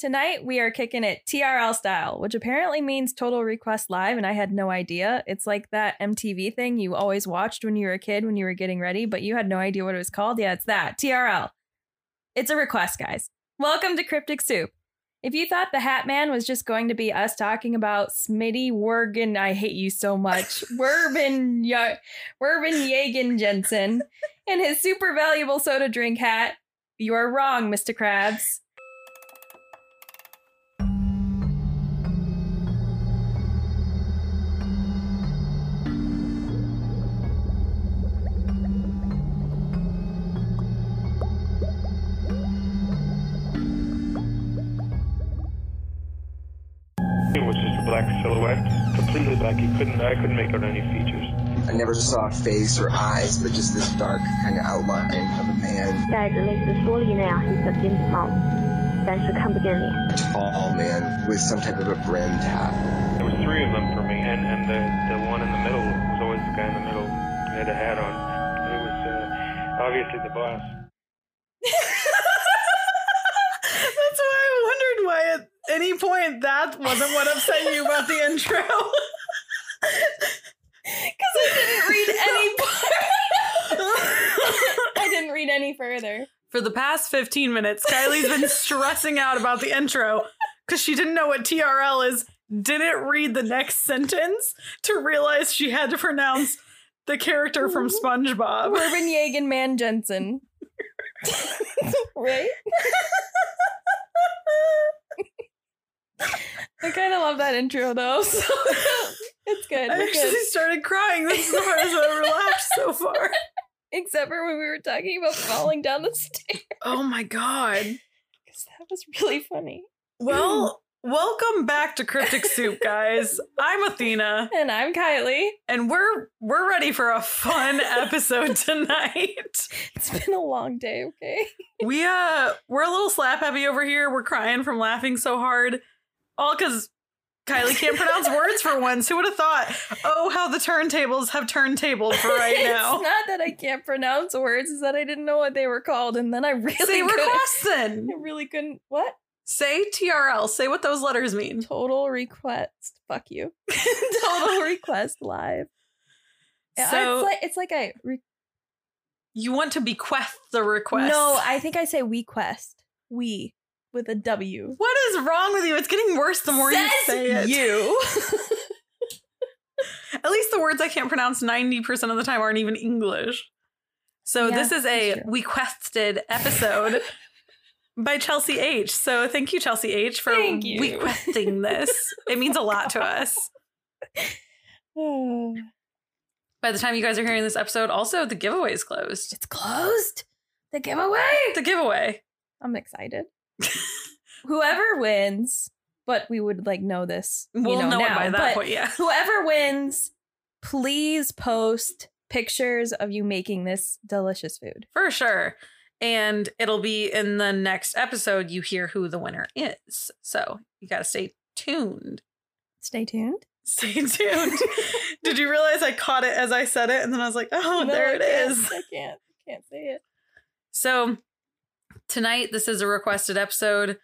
Tonight we are kicking it TRL style, which apparently means Total Request Live, and I had no idea. It's like that MTV thing you always watched when you were a kid when you were getting ready, but you had no idea what it was called. Yeah, it's that TRL. It's a request, guys. Welcome to Cryptic Soup. If you thought the Hat Man was just going to be us talking about Smitty Wergen, I hate you so much, Werben y- Werben Yagen Jensen, and his super valuable soda drink hat, you are wrong, Mr. Krabs. black silhouette, completely black. You couldn't, I couldn't make out any features. I never saw a face or eyes, but just this dark kind of outline of a man, 带着类似蓑衣那样黑色尖顶帽，但是看不见脸。 a tall man with some type of a brimmed hat. There was three of them for me, and and the the one in the middle was always the guy in the middle. He had a hat on. It was uh, obviously the boss. any point that wasn't what upset you about the intro. Because I didn't read any part. I didn't read any further. For the past 15 minutes, Kylie's been stressing out about the intro because she didn't know what TRL is, didn't read the next sentence to realize she had to pronounce the character from SpongeBob. Werben Yagen Man Jensen. right? I kind of love that intro though. So it's good. I We're actually good. started crying. This is the hardest I've ever laughed so far. Except for when we were talking about falling down the stairs. Oh my god. Because that was really funny. Well, welcome back to Cryptic Soup, guys. I'm Athena, And I'm Kylie. and we're we're ready for a fun episode tonight. It's been a long day, okay? We uh we're a little slap heavy over here. We're crying from laughing so hard. All because Kylie can't pronounce words for once. Who would have thought? Oh, how the turntables have turntabled for right now. it's not that I can't pronounce words, is that I didn't know what they were called, and then I really Say couldn't- I really couldn't. What? Say TRL. Say what those letters mean. Total request. Fuck you. Total request live. So- it's like it's like I re- You want to bequeath the request. no. I think I say we quest. We with a W. What is wrong with you? It's getting worse the more you say it. You. At least the words I can't pronounce 90% of the time aren't even English. So Yeah, this is a requested episode by Chelsea H. So thank you, Chelsea H, for you. requesting this. it means a lot to us. By the time you guys are hearing this episode, also the giveaway is closed. it's closed. The giveaway. The giveaway. I'm excited. Whoever wins, but we would like know this. you We'll know, now, it by that point, yeah. Whoever wins, please post pictures of you making this delicious food. For sure. And it'll be in the next episode you hear who the winner is. So you got to stay tuned. Stay tuned. Stay tuned. Did you realize I caught it as I said it? And then I was like, oh, No, there I it is. I can't. I can't say it. So tonight, this is a requested episode.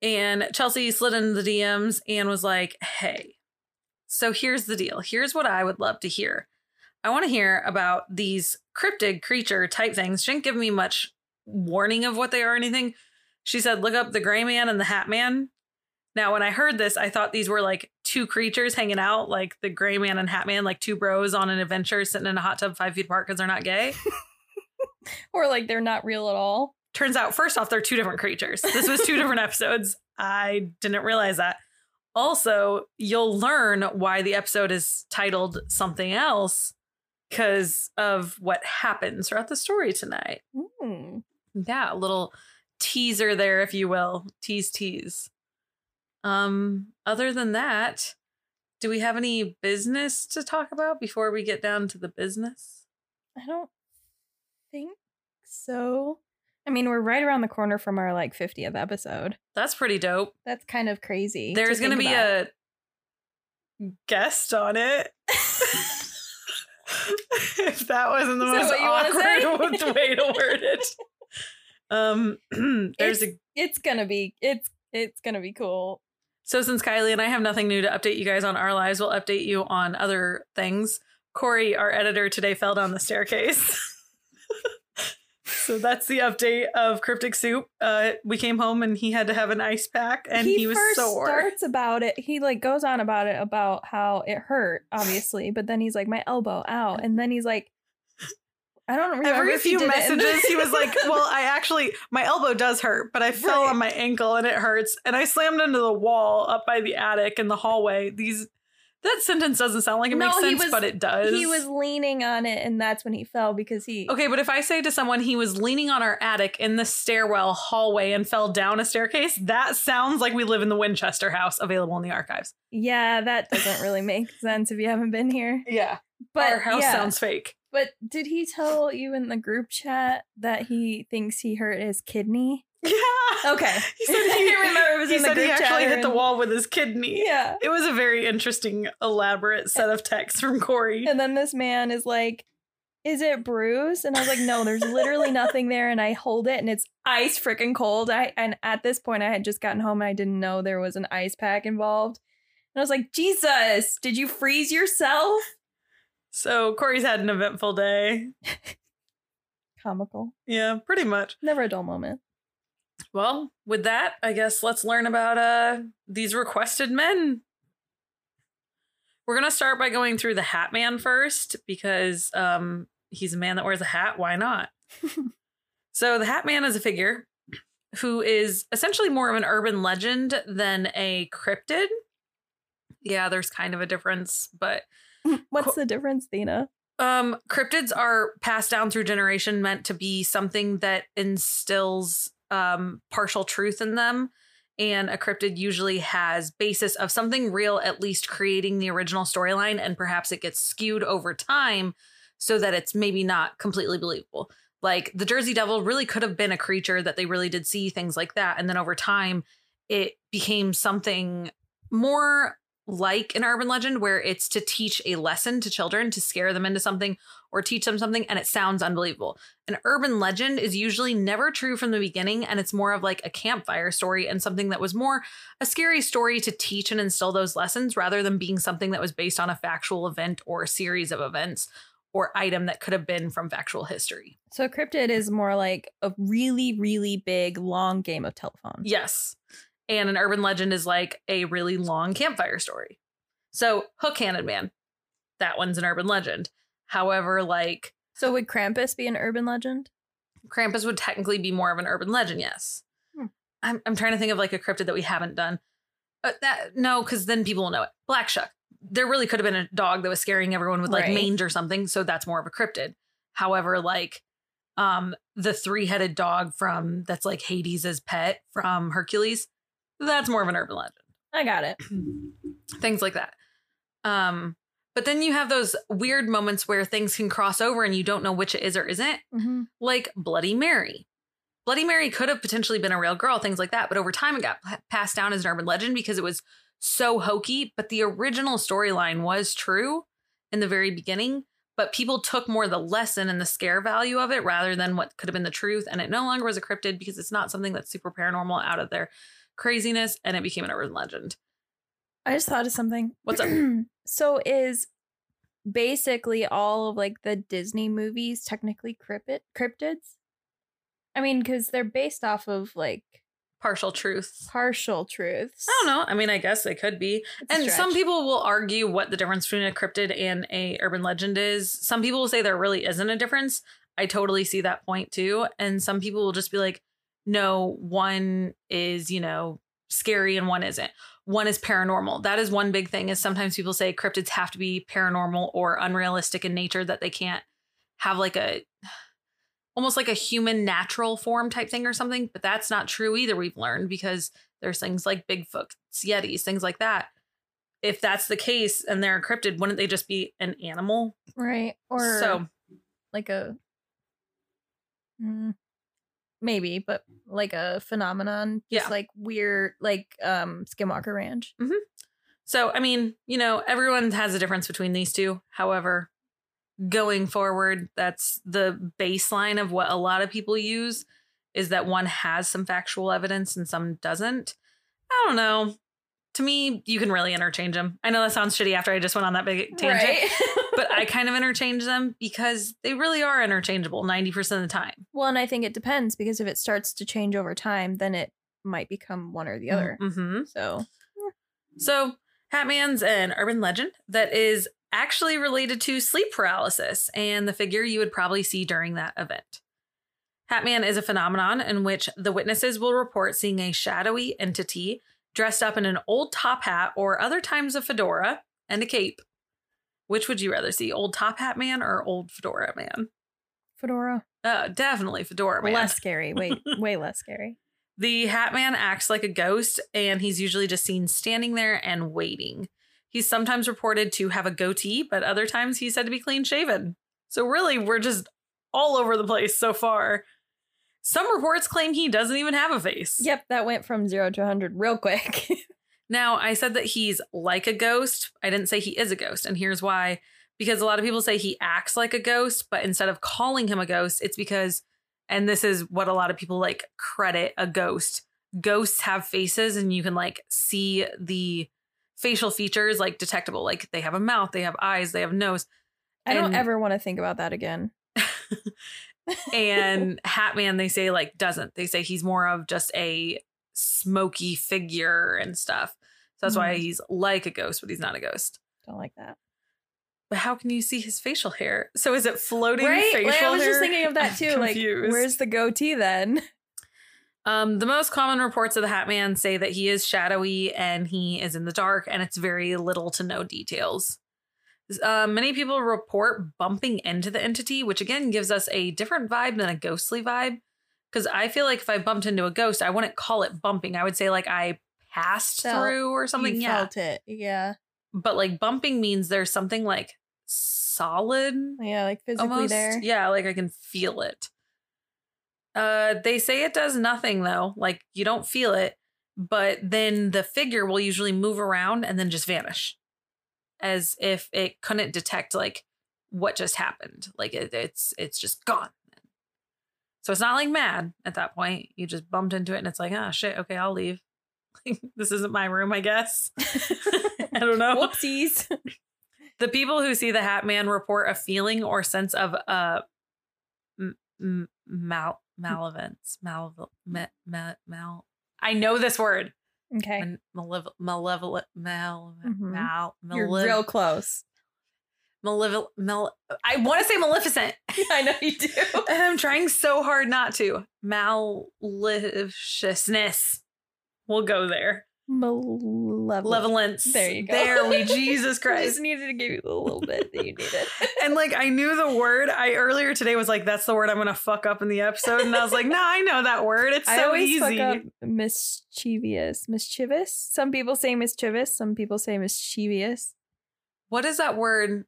And Chelsea slid into the DMs and was like, hey, so here's the deal. Here's what I would love to hear. I want to hear about these cryptid creature type things. She didn't give me much warning of what they are or anything. She said, look up the gray man and the hat man. Now, when I heard this, I thought these were like two creatures hanging out, like the gray man and hat man, like two bros on an adventure sitting in a hot tub five feet apart because they're not gay. Or like they're not real at all. Turns out, first off, they're two different creatures. This was two different episodes. I didn't realize that. Also, you'll learn why the episode is titled something else because of what happens throughout the story tonight. Hmm. Yeah, a little teaser there, if you will. Tease, tease. Um, other than that, do we have any business to talk about before we get down to the business? I don't think so. I mean, we're right around the corner from our like 50th episode. That's pretty dope. That's kind of crazy. There's going to be about. a guest on it. if that wasn't the Is most awkward way to word it. Um, there's it's, it's gonna be it's It's gonna be cool. So since Kylie and I have nothing new to update you guys on our lives, we'll update you on other things. Corey, our editor today, fell down the staircase. So that's the update of Cryptic Soup. Uh, we came home and he had to have an ice pack and he, was first sore. starts about it. He like goes on about it about how it hurt, obviously, but then he's like, my elbow, ow, and then he's like, I don't remember. Every if he few did it in the- messages, he was like, "Well, I actually my elbow does hurt, but I fell Right. on my ankle and it hurts, and I slammed into the wall up by the attic in the hallway." These that sentence doesn't sound like it No, makes sense, was- but it does. he was leaning on it, and that's when he fell because he. okay. But if I say to someone he was leaning on our attic in the stairwell hallway and fell down a staircase, that sounds like we live in the Winchester house, available in the archives. Yeah, that doesn't really make sense if you haven't been here. Yeah, But our house yeah. sounds fake. But did he tell you in the group chat that he thinks he hurt his kidney? Yeah. Okay. He said he, I remember it was he in the said he actually hit the wall with his kidney. Yeah. It was a very interesting, elaborate set of texts from Corey. And then this man is like, Is it bruised? And I was like, No, there's literally nothing there. And I hold it and it's ice freaking cold. I and at this point I had just gotten home and I didn't know there was an ice pack involved. And I was like, Jesus, did you freeze yourself? So Corey's had an eventful day. Comical. Yeah, pretty much. Never a dull moment. Well, with that, I guess let's learn about uh these requested men. We're gonna start by going through the Hat Man first because um he's a man that wears a hat. Why not? so the Hat Man is a figure who is essentially more of an urban legend than a cryptid. Yeah, there's kind of a difference, but What's the difference, Thina? Um, cryptids are passed down through generation, meant to be something that instills um partial truth in them. And a cryptid usually has basis of something real, at least creating the original storyline, and perhaps it gets skewed over time so that it's maybe not completely believable. Like the Jersey Devil really could have been a creature that they really did see, things like that. And then over time, it became something more like an urban legend where it's to teach a lesson to children to scare them into something or teach them something and it sounds unbelievable. An urban legend is usually never true from the beginning and it's more of like a campfire story and something that was more a scary story to teach and instill those lessons rather than being something that was based on a factual event or a series of events or item that could have been from factual history. So cryptid is more like a really, really big, long game of telephone. Yes. And an urban legend is like a really long campfire story. So, Hook Handed Man, that one's an urban legend. However, like So would Krampus be an urban legend? Krampus would technically be more of an urban legend, yes. Hmm. I'm, I'm trying to think of like a cryptid that we haven't done. Uh, that No, because then people will know it. Black Shuck. There really could have been a dog that was scaring everyone with like Right. mange or something. So that's more of a cryptid. However, like um the three-headed dog from that's like Hades' pet from Hercules, that's more of an urban legend I got it. things like that. Um, but then you have those weird moments where things can cross over and you don't know which it is or isn't, Mm-hmm. like Bloody Mary. Bloody Mary could have potentially been a real girl, things like that. But over time, it got p- passed down as an urban legend because it was so hokey. But the original storyline was true in the very beginning. But people took more the lesson and the scare value of it rather than what could have been the truth. And it no longer was a cryptid because it's not something that's super paranormal out of their craziness. And it became an urban legend. I just thought of something. What's up? so is basically all of like the Disney movies technically cryptid cryptids? I mean, because they're based off of like Partial truth. partial truths. I don't know. I mean, I guess they could be. It's and some people will argue what the difference between a cryptid and a urban legend is. Some people will say there really isn't a difference. I totally see that point too. And some people will just be like, no, one is, you know, scary and one isn't. One is paranormal. That is one big thing is sometimes people say cryptids have to be paranormal or unrealistic in nature that they can't have like a almost like a human natural form type thing or something, but that's not true either we've learned because there's things like Bigfoot, Yetis, things like that. If that's the case and they're encrypted, wouldn't they just be an animal? right? Or so like a Mm, maybe, but like a phenomenon, just Yeah. like weird, like um Skinwalker Ranch. So, I mean, you know, everyone has a difference between these two. However, going forward, that's the baseline of what a lot of people use is that one has some factual evidence and some doesn't. I don't know. To me, you can really interchange them. I know that sounds shitty after I just went on that big tangent, Right. but I kind of interchange them because they really are interchangeable 90% of the time. well, and I think it depends because if it starts to change over time, then it might become one or the other. hmm So So, Hatman's an urban legend that is actually related to sleep paralysis and the figure you would probably see during that event. Hatman is a phenomenon in which the witnesses will report seeing a shadowy entity dressed up in an old top hat or other times a fedora and a cape. Which would you rather see, old top hat man or old fedora man? fedora, Uh, definitely fedora man. less scary. Wait, way less scary. The Hat Man acts like a ghost, and he's usually just seen standing there and waiting. He's sometimes reported to have a goatee, but other times he's said to be clean shaven. So, really, we're just all over the place so far. Some reports claim he doesn't even have a face. Yep, that went from zero to 100 real quick. Now, I said that he's like a ghost. I didn't say he is a ghost. And here's why because a lot of people say he acts like a ghost, but instead of calling him a ghost, it's because, and this is what a lot of people like credit a ghost. Ghosts have faces and you can like see the facial features like detectable. Like they have a mouth, they have eyes, they have nose. I don't ever want to think about that again. and Hatman, they say like doesn't. They say he's more of just a smoky figure and stuff. So that's why Mhm. he's like a ghost, but he's not a ghost. Don't like that. But how can you see his facial hair? So is it floating Right? facial Like, I was hair? just thinking of that I'm too. Like, confused. where's the goatee then? Um, the most common reports of the Hat Man say that he is shadowy and he is in the dark, and it's very little to no details. Uh, many people report bumping into the entity, which again gives us a different vibe than a ghostly vibe. Because I feel like if I bumped into a ghost, I wouldn't call it bumping. I would say like I passed Felt- through or something. Yeah. felt it. Yeah. But like bumping means there's something like solid Yeah, like physically almost. there. Yeah, like I can feel it. Uh they say it does nothing though. Like you don't feel it, but then the figure will usually move around and then just vanish. As if it couldn't detect like what just happened. Like it, it's it's just gone. So it's not like mad at that point. You just bumped into it and it's like, oh shit, okay, I'll leave. This isn't my room, I guess. I don't know. Whoopsies. The people who see the Hat Man report a feeling or sense of uh m- m- mal malevolence, mal mal mal. mal I know this word. Okay. Malevolent, malevolent, mal, Mhm. mal, You're malev- real close. malevolent, mal. I want to say maleficent, I know you do. and I'm trying so hard not to. Maliciousness. We'll go there. Malevolence. There you go. There we, Jesus Christ. I just needed to give you the little bit that you needed. And like I knew the word. I earlier today was like, that's the word I'm gonna fuck up in the episode. And I was like, nah, I know that word. It's I so easy. mischievous. Mischievous. Some people say mischievous. Some people say mischievous. What is that word?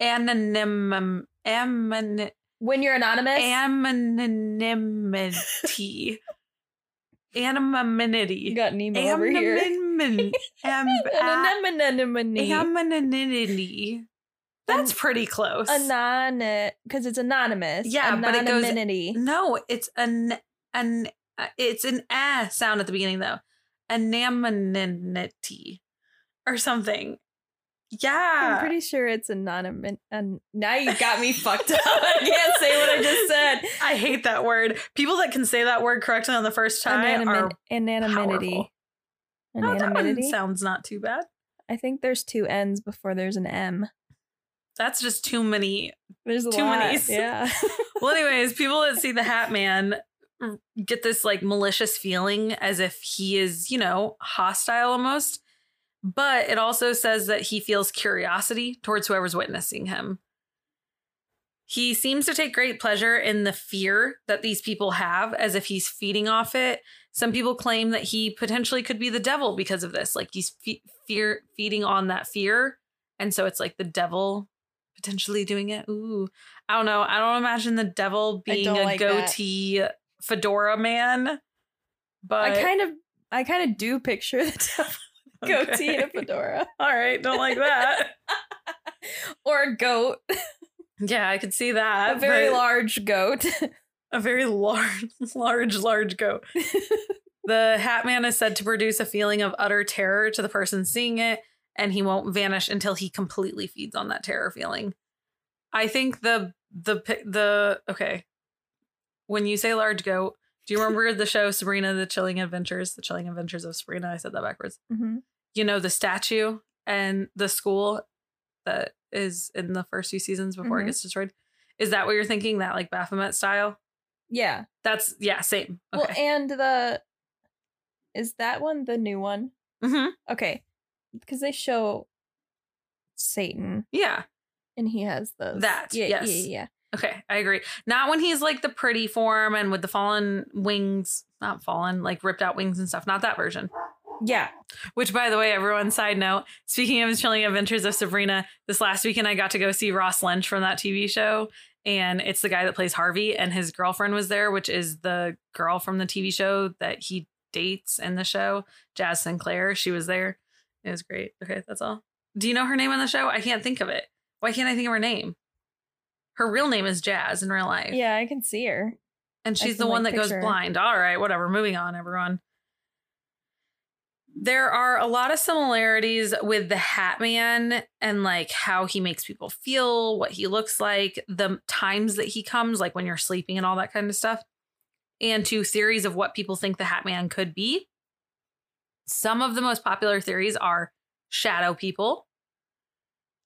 Anonym anon- When you're anonymous, anonymity. Anonymity. you got Nemo over here. Anonymity. Am- Anonymity. That's pretty close. Anon, because it's anonymous. Yeah, but it goes-. No, it's an an uh, it's an ah sound at the beginning though. Anonymity or something. I'm pretty sure it's anonymous. And now you got me fucked up. I can't say what I just said. I hate that word. People that can say that word correctly on the first try are Anonymity. Anonymity. Oh, that one sounds not too bad. I think there's two N's before there's an M. That's just too many. There's Too lot. many. Yeah. Well, anyways, people that see the Hat Man get this like malicious feeling as if he is, you know, hostile almost. But it also says that he feels curiosity towards whoever's witnessing him. He seems to take great pleasure in the fear that these people have as if he's feeding off it. Some people claim that he potentially could be the devil because of this. Like he's fe- fear feeding on that fear. And so it's like the devil potentially doing it. Ooh. I don't know. I don't imagine the devil being a like that. goatee fedora man. But I kind of I kind of do picture the devil goatee and a fedora. All right, don't like that. or a goat. yeah, I could see that. A very large goat. a very large, large, large goat. The Hat Man is said to produce a feeling of utter terror to the person seeing it, and he won't vanish until he completely feeds on that terror feeling. I think the the the okay. When you say large goat, do you remember the show Sabrina: The Chilling Adventures? The Chilling Adventures of Sabrina. I said that backwards. hmm You know the statue and the school that is in the first few seasons before it Mhm. gets destroyed. Is that what you're thinking? That like Baphomet style? Yeah. That's yeah, same. Well, and the is that one the new one? hmm Okay, because they show Satan Yeah. and he has those. That, yeah, yes. yeah, yeah. Okay, I agree. Not when he's like the pretty form and with the fallen wings, not fallen, like ripped out wings and stuff. Not that version. Yeah. Which, by the way, everyone, side note, speaking of his chilling adventures of Sabrina, this last weekend I got to go see Ross Lynch from that TV show. And it's the guy that plays Harvey, and his girlfriend was there, which is the girl from the TV show that he dates in the show, Jaz Sinclair. She was there. It was great. Okay, that's all. Do you know her name on the show? I can't think of it. Why can't I think of her name? Her real name is Jaz in real life. Yeah, I can see her. And she's the one like, that goes blind. All right, whatever. Moving on, everyone. There are a lot of similarities with the Hat Man and like how he makes people feel, what he looks like, the times that he comes, like when you're sleeping and all that kind of stuff, and to theories of what people think the Hat Man could be. Some of the most popular theories are shadow people,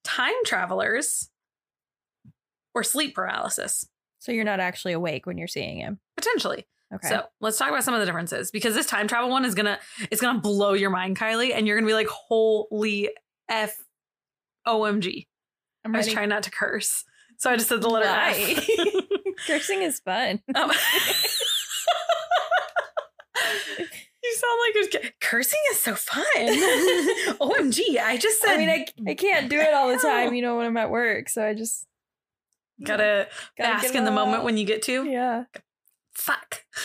time travelers, or sleep paralysis, So you're not actually awake when you're seeing him. potentially. Okay. So let's talk about some of the differences because this time travel one is gonna it's gonna blow your mind, Kylie, and you're gonna be like, holy f OMG. I'm I was trying not to curse. So I just said the letter Why? Cursing is fun. Um, you sound like cursing is so fun. OMG. I just said I mean, I, I can't do it all the time, you know, when I'm at work. So I just gotta, gotta bask in the moment out. when you get to. Yeah. Fuck.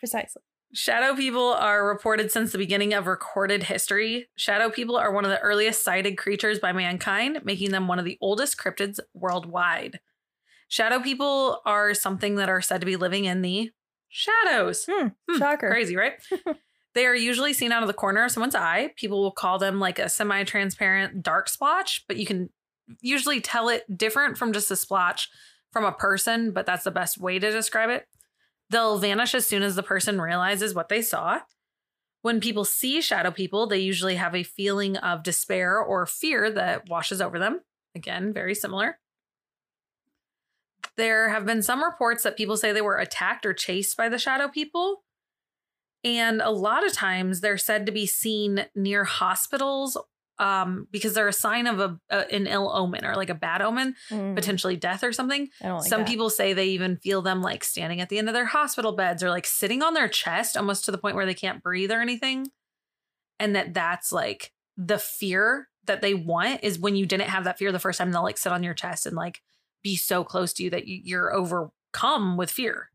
Precisely. Shadow people are reported since the beginning of recorded history. Shadow people are one of the earliest sighted creatures by mankind, making them one of the oldest cryptids worldwide. Shadow people are something that are said to be living in the shadows. Hmm. Hmm, Shocker. Crazy, right? they are usually seen out of the corner of someone's eye. People will call them like a semi transparent dark splotch, but you can usually tell it different from just a splotch from a person, but that's the best way to describe it. They'll vanish as soon as the person realizes what they saw. When people see shadow people, they usually have a feeling of despair or fear that washes over them. Again, very similar. There have been some reports that people say they were attacked or chased by the shadow people. And a lot of times they're said to be seen near hospitals um, because they're a sign of a, a an ill omen or like a bad omen, Mm, potentially death or something. Like Some that. people say they even feel them like standing at the end of their hospital beds or like sitting on their chest almost to the point where they can't breathe or anything. And that that's like the fear that they want is when you didn't have that fear the first time, they'll like sit on your chest and like be so close to you that you're overcome with fear.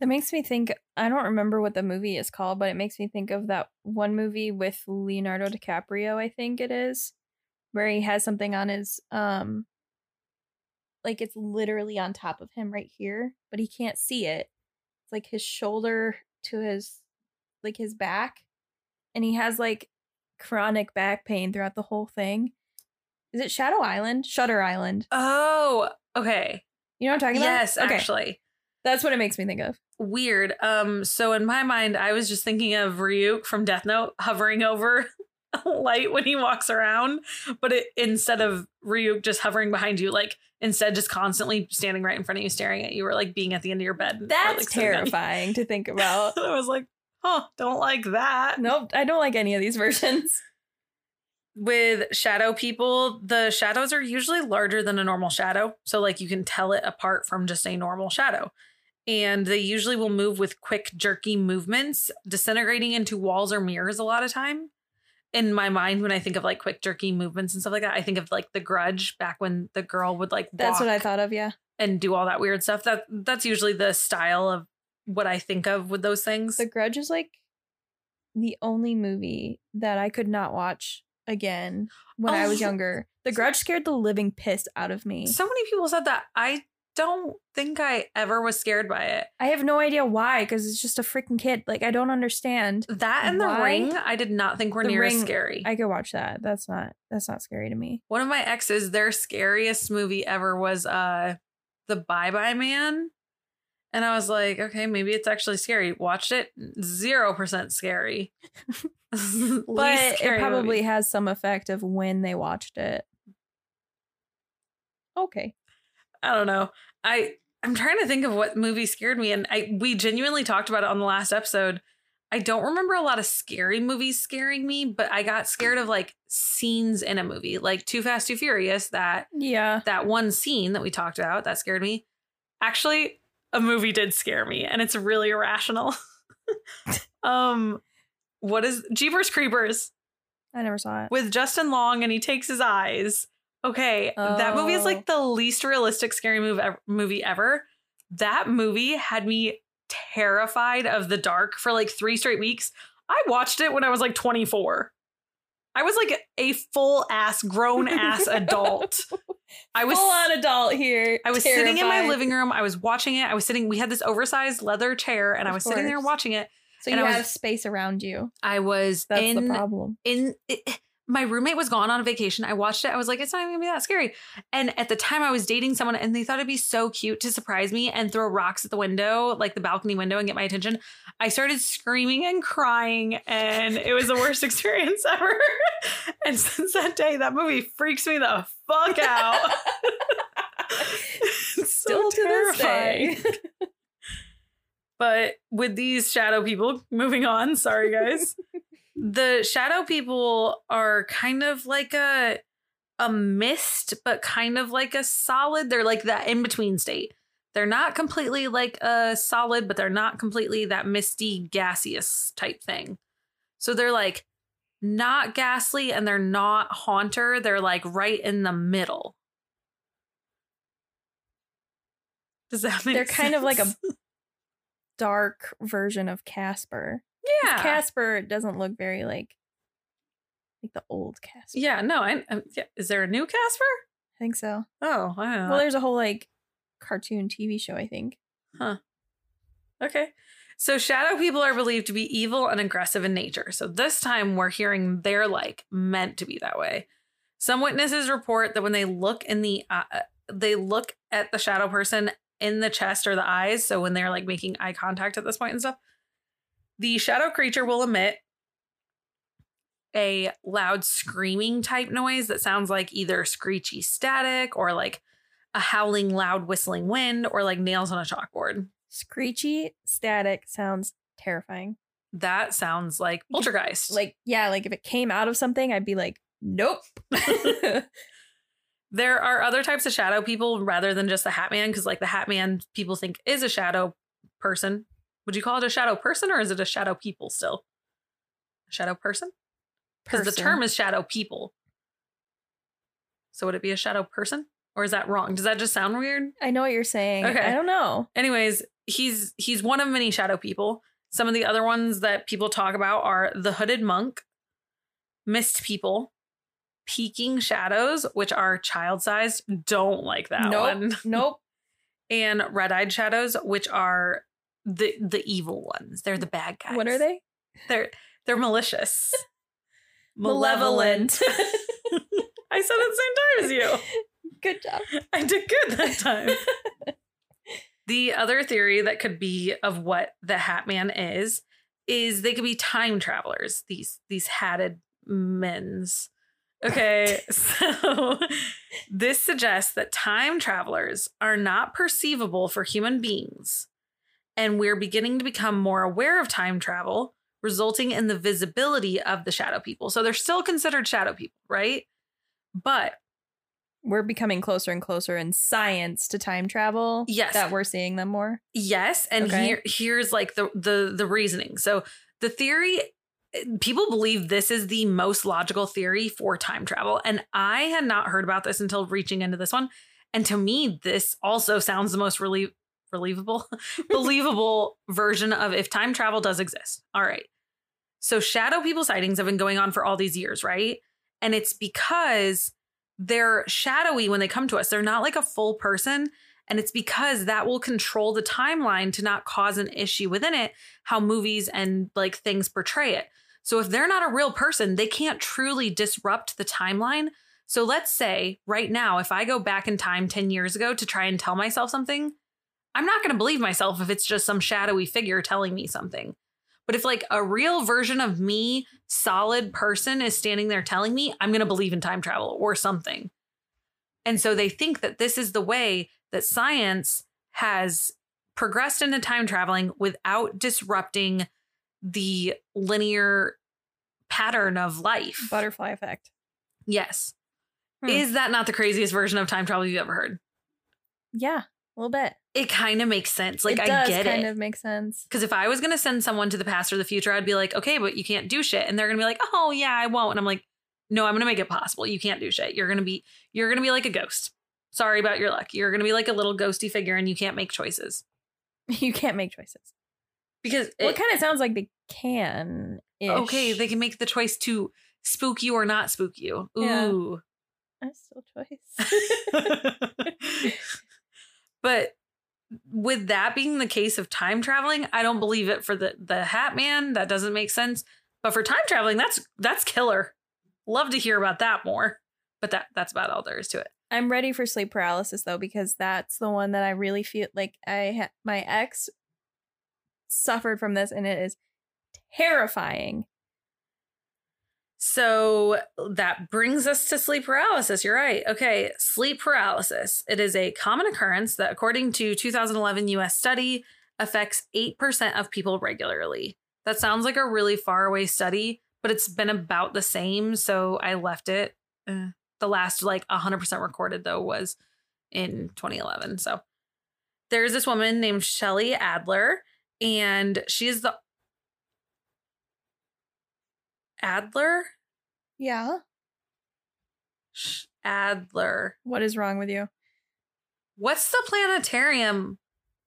That makes me think. I don't remember what the movie is called, but it makes me think of that one movie with Leonardo DiCaprio. I think it is, where he has something on his um, like it's literally on top of him right here, but he can't see it. It's like his shoulder to his, like his back, and he has like chronic back pain throughout the whole thing. Is it Shadow Island? Shutter Island. Oh, okay. You know what I'm talking about? Yes, Okay. actually. That's what it makes me think of. Weird. Um, so in my mind, I was just thinking of Ryuk from Death Note hovering over a light when he walks around, but it instead of Ryuk just hovering behind you, like instead just constantly standing right in front of you, staring at you, or like being at the end of your bed. or, That's like, sitting on you. terrifying to think about. I was like, oh, don't like that. Nope, I don't like any of these versions. with shadow people, the shadows are usually larger than a normal shadow. So, like, you can tell it apart from just a normal shadow. And they usually will move with quick, jerky movements, disintegrating into walls or mirrors a lot of time. In my mind, when I think of like quick, jerky movements and stuff like that, I think of like the grudge back when the girl would like That's what I thought of, yeah. and do all that weird stuff. That that's usually the style of what I think of with those things. The Grudge is like the only movie that I could not watch again when I was Oh. younger. The Grudge scared the living piss out of me. So many people said that. I don't think I ever was scared by it. I have no idea why, because it's just a freaking kid. Like I don't understand. That and the ring, I did not think were The near as Ring, scary. I could watch that. That's not that's not scary to me. One of my exes, their scariest movie ever was uh The Bye Bye Man. And I was like, okay, maybe it's actually scary. Watched it, zero percent scary. But it probably movie. has some effect of when they watched it. Okay. I don't know. I I'm trying to think of what movie scared me, and I we genuinely talked about it on the last episode. I don't remember a lot of scary movies scaring me, but I got scared of like scenes in a movie, like Too Fast, Too Furious. That Yeah. that one scene that we talked about that scared me. Actually, a movie did scare me, and it's really irrational. um, what is Jeepers Creepers I never saw it. with Justin Long, and he takes his eyes. Okay, that movie is Oh. like the least realistic scary move ever, movie ever. That movie had me terrified of the dark for like three straight weeks. I watched it when I was like 24. I was like a full ass grown ass adult. I was full on adult here. I was sitting in my living room. I was watching it. I was sitting. We had this oversized leather chair, and I Of was sitting there watching it. So and you I was- have space around you. I was That's in the problem. in. It, my roommate was gone on a vacation. I watched it. I was like, it's not even gonna be that scary. And at the time, I was dating someone, and they thought it'd be so cute to surprise me and throw rocks at the window, like the balcony window, and get my attention. I started screaming and crying, and it was the worst experience ever. and since that day, that movie freaks me the fuck out. It's so Still to this terrifying. day. But with these shadow people, moving on, sorry guys. The shadow people are kind of like a a mist, but kind of like a solid. They're like that in between state. They're not completely like a solid, but they're not completely that misty, gaseous type thing. So they're like not ghastly and they're not haunter. They're like right in the middle. Does that make They're kind of like a? Dark version of Casper. Yeah. Casper doesn't look very like like the old Casper. Yeah, no, I, I yeah. is there a new Casper? I think so. Oh, I. Well, there's a whole like cartoon TV show, I think. Huh. Okay. So shadow people are believed to be evil and aggressive in nature. So this time we're hearing they're like meant to be that way. Some witnesses report that when they look in the uh, they look at the shadow person in the chest or the eyes, so when they're like making eye contact at this point and stuff, the shadow creature will emit a loud screaming type noise that sounds like either screechy static or like a howling loud whistling wind or like nails on a chalkboard. Screechy static sounds terrifying. That sounds like poltergeist. Like, yeah, like if it came out of something, I'd be like, nope. there are other types of shadow people rather than just the Hat Man, because like the Hat Man people think is a shadow person. Would you call it a shadow person or is it a shadow people still? A shadow person? Because the term is shadow people. So would it be a shadow person? Or is that wrong? Does that just sound weird? I know what you're saying. Okay. I don't know. anyways he's he's one of many shadow people some of the other ones that people talk about are the hooded monk mist people peeking shadows which are child sized don't like that nope. one Nope. and red-eyed shadows which are the the evil ones they're the bad guys What are they? they're they're malicious Malevolent. i said it at the same time as you Good job. I did good that time. the other theory that could be of what the Hat Man is is they could be time travelers. These these hatted men's. Okay, so this suggests that time travelers are not perceivable for human beings, and we're beginning to become more aware of time travel, resulting in the visibility of the shadow people. So they're still considered shadow people, right? But We're becoming closer and closer in science to time travel. Yes. That we're seeing them more. Yes, and Okay. here here's like the the the reasoning. So the theory people believe this is the most logical theory for time travel and I had not heard about this until reaching into this one. And to me this also sounds the most relie- relievable believable version of if time travel does exist. All right. So shadow people sightings have been going on for all these years, right? And it's because they're shadowy when they come to us. They're not like a full person And it's because that will control the timeline to not cause an issue within it, how movies and like things portray it. So if they're not a real person, they can't truly disrupt the timeline. So let's say right now, if I go back in time 10 years ago to try and tell myself something, I'm not going to believe myself if it's just some shadowy figure telling me something. But if like a real version of me, solid person is standing there telling me, I'm going to believe in time travel or something. And so they think that this is the way that science has progressed into time traveling without disrupting the linear pattern of life. Butterfly effect. Yes. Hmm. Is that not the craziest version of time travel you've ever heard? Yeah, a little bit. It kind of makes sense. Like it I get kind it. Kind of makes sense. Because if I was going to send someone to the past or the future, I'd be like, okay, but you can't do shit. And they're going to be like, oh, yeah, I won't. And I'm like, no, I'm going to make it possible. You can't do shit. You're going to be, you're going to be like a ghost. Sorry about your luck. You're going to be like a little ghosty figure and you can't make choices. You can't make choices. Because, Well, it- it kind of sounds like they can. okay, they can make the choice to spook you or not spook you. Yeah. Ooh. That's still choice. but with that being the case of time traveling, I don't believe it for the the Hat Man. That doesn't make sense. But for time traveling, that's that's killer. Love to hear about that more. But that that's about all there is to it. I'm ready for sleep paralysis though because that's the one that I really feel like I ha- my ex suffered from this and it is terrifying. So that brings us to sleep paralysis. You're right. Okay, sleep paralysis. It is a common occurrence that, according to 2011 US study, affects 8% of people regularly. That sounds like a really far away study, but it's been about the same. So I left it. Eh. The last, like 100% recorded, though, was in 2011. So there's this woman named Shelley Adler, and she is the Adler? Yeah. Adler. What is wrong with you? What's the planetarium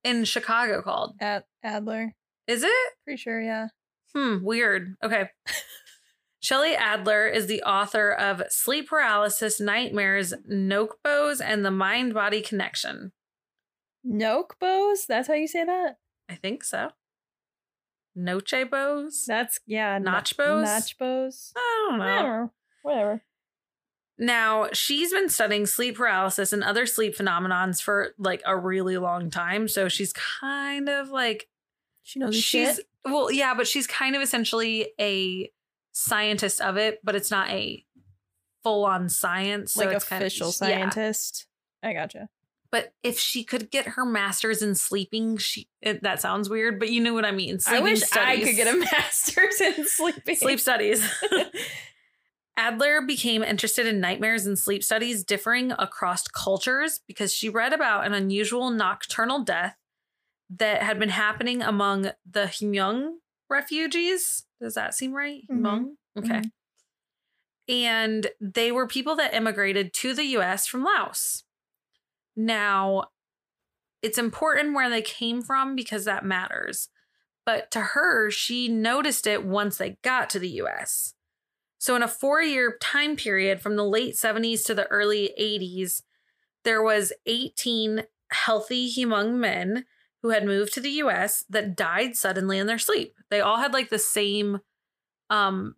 in Chicago called? Ad- Adler. Is it? Pretty sure, yeah. Hmm, weird. Okay. Shelley Adler is the author of Sleep Paralysis, Nightmares, Nokebos, and the Mind Body Connection. Nokebos? That's how you say that? I think so. Nochebos? That's yeah. no- Notchbos? Notchbos. I don't I don't know. Whatever. Now, she's been studying sleep paralysis and other sleep phenomenons for like a really long time. So she's kind of like She knows she's shit. well yeah but she's kind of essentially a scientist of it but it's not a full-on science so like it's kind of- official yeah. scientist. I gotcha. But if she could get her master's in sleeping she it, that sounds weird but you knew what i mean I Sleeping wish I could get a master's in sleeping. sleep studies Adler became interested in nightmares and sleep studies differing across cultures because she read about an unusual nocturnal death that had been happening among the Hmong refugees. Does that seem right? Mhm. Hmong? Okay. Mhm. And they were people that immigrated to the US from Laos. Now, it's important where they came from because that matters. But to her, she noticed it once they got to the US. So, in a four year time period from the late 70s to the early 80s, there was 18 healthy Hmong men who had moved to the US that died suddenly in their sleep. They all had like the same um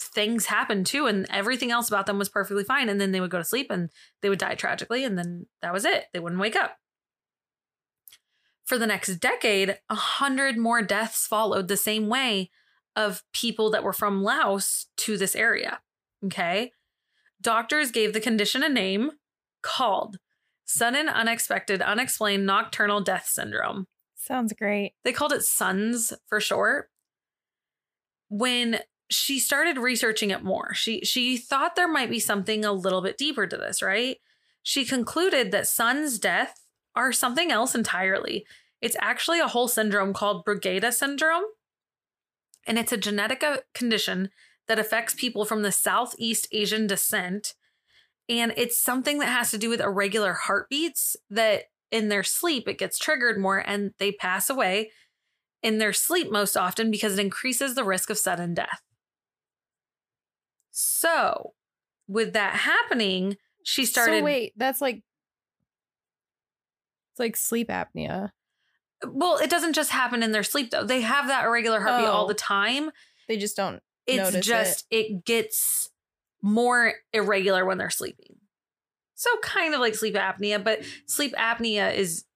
things happen too and everything else about them was perfectly fine and then they would go to sleep and they would die tragically and then that was it. They wouldn't wake up. For the next decade, a hundred more deaths followed the same way of people that were from Laos to this area. Okay. Doctors gave the condition a name called sudden, unexpected, unexplained nocturnal death syndrome. Sounds great. They called it SUNS for short. When she started researching it more, she she thought there might be something a little bit deeper to this, right? She concluded that SUNS death are something else entirely. It's actually a whole syndrome called Brugada syndrome. And it's a genetic uh, condition that affects people from the Southeast Asian descent. And it's something that has to do with irregular heartbeats that in their sleep it gets triggered more and they pass away in their sleep most often because it increases the risk of sudden death. So, with that happening, she started So wait, that's like It's like sleep apnea. Well, it doesn't just happen in their sleep though. They have that irregular heartbeat all Oh. the time. They just don't. It's just it. gets more irregular when they're sleeping. So kind of like sleep apnea, but sleep apnea is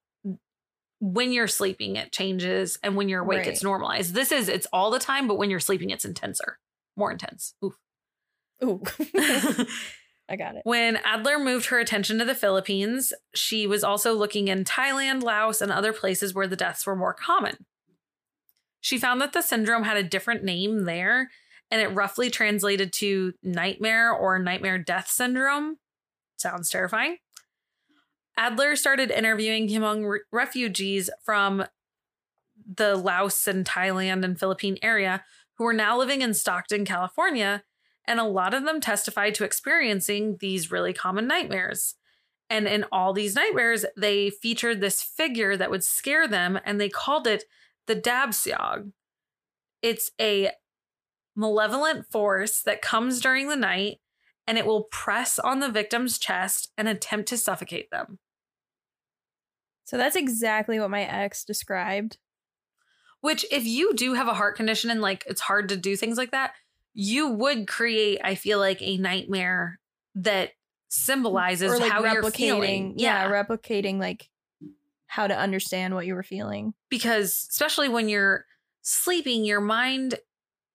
when you're sleeping it changes and when you're awake it's normalized. This is it's all the time, but when you're sleeping it's intenser. More intense. Oof. Ooh. I got it. When Adler moved her attention to the Philippines, she was also looking in Thailand, Laos, and other places where the deaths were more common. She found that the syndrome had a different name there, and it roughly translated to nightmare or nightmare death syndrome. Sounds terrifying. Adler started interviewing Hmong re- refugees from the Laos and Thailand and Philippine area who were now living in Stockton, California, and a lot of them testified to experiencing these really common nightmares. And in all these nightmares, they featured this figure that would scare them, and they called it the dab tsog. It's a malevolent force that comes during the night and it will press on the victim's chest and attempt to suffocate them. So that's exactly what my ex described. Which, if you do have a heart condition and like it's hard to do things like that, you would create, I feel like, a nightmare that symbolizes like how you're replicating. feeling. Yeah, replicating like how to understand what you were feeling. because especially when you're sleeping, your mind,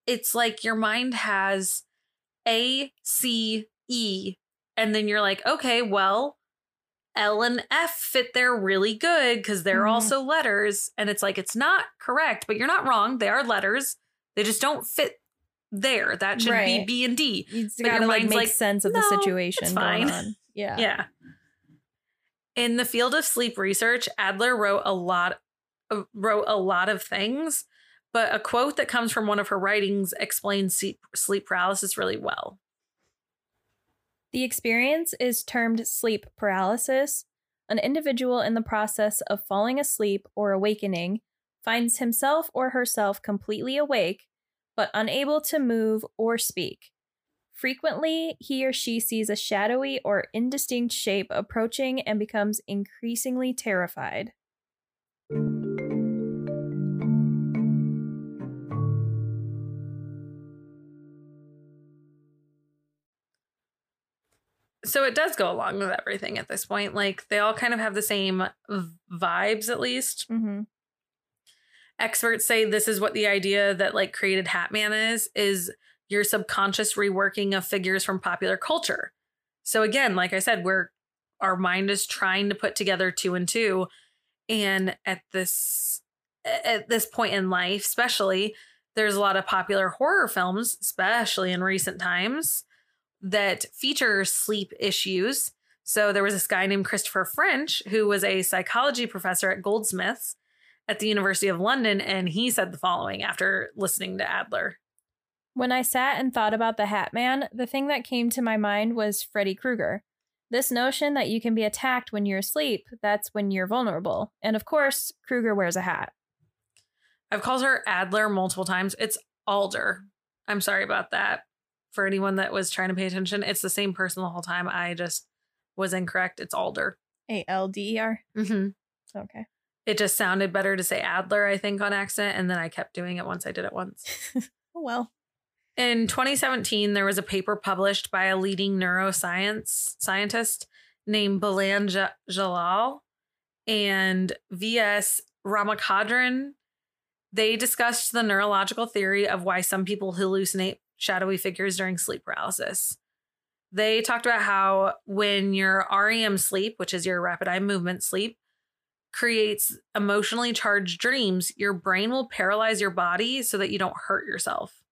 it's like your mind has A, C, E, and then you're like, okay, well, L and F fit there really good because they're Mhm. also letters. And it's like, it's not correct, but you're not wrong. They are letters. They just don't fit there. That should be B and D. You But your gotta like mind's make like, sense of "No, the it's situation fine." going on. Yeah. Yeah. In the field of sleep research, Adler wrote a lot uh, wrote a lot of things, but a quote that comes from one of her writings explains sleep, sleep paralysis really well. The experience is termed sleep paralysis. An individual in the process of falling asleep or awakening finds himself or herself completely awake, but unable to move or speak. Frequently, he or she sees a shadowy or indistinct shape approaching and becomes increasingly terrified. So it does go along with everything at this point. Like they all kind of have the same v- vibes at least. Mm-hmm. Experts say this is what the idea that like created Hatman is is your subconscious reworking of figures from popular culture. So again, like I said, we're our mind is trying to put together two and two and at this at this point in life, especially there's a lot of popular horror films, especially in recent times that feature sleep issues. So there was this guy named Christopher French who was a psychology professor at Goldsmiths at the University of London, and he said the following after listening to Adler. When I sat and thought about the Hat Man, the thing that came to my mind was Freddy Krueger. This notion that you can be attacked when you're asleep, that's when you're vulnerable. And of course, Krueger wears a hat. I've called her Adler multiple times. It's Alder. I'm sorry about that. For anyone that was trying to pay attention, it's the same person the whole time. I just was incorrect. It's Alder. A L D E R. Mm-hmm. Okay. It just sounded better to say Adler, I think, on accident, and then I kept doing it once I did it once. Oh well. In 2017, there was a paper published by a leading neuroscience scientist named Balan Ja- Jalal and V.S. Ramachandran. They discussed the neurological theory of why some people hallucinate shadowy figures during sleep paralysis. They talked about how when your REM sleep, which is your rapid eye movement sleep, creates emotionally charged dreams, your brain will paralyze your body so that you don't hurt yourself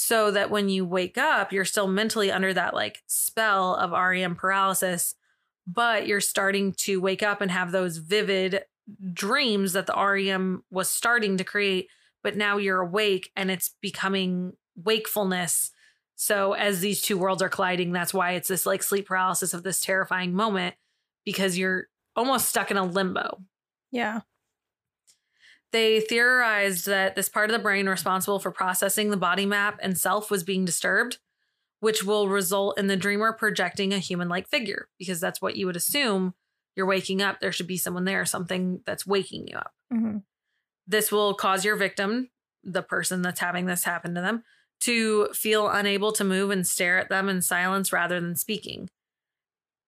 so that when you wake up, you're still mentally under that like spell of REM paralysis, but you're starting to wake up and have those vivid dreams that the REM was starting to create, but now you're awake and it's becoming wakefulness. So as these two worlds are colliding, that's why it's this like sleep paralysis of this terrifying moment because you're almost stuck in a limbo. Yeah. They theorized that this part of the brain responsible for processing the body map and self was being disturbed, which will result in the dreamer projecting a human like figure, because that's what you would assume you're waking up, there should be someone there, something that's waking you up. Mhm. This will cause your victim, the person that's having this happen to them, to feel unable to move and stare at them in silence rather than speaking.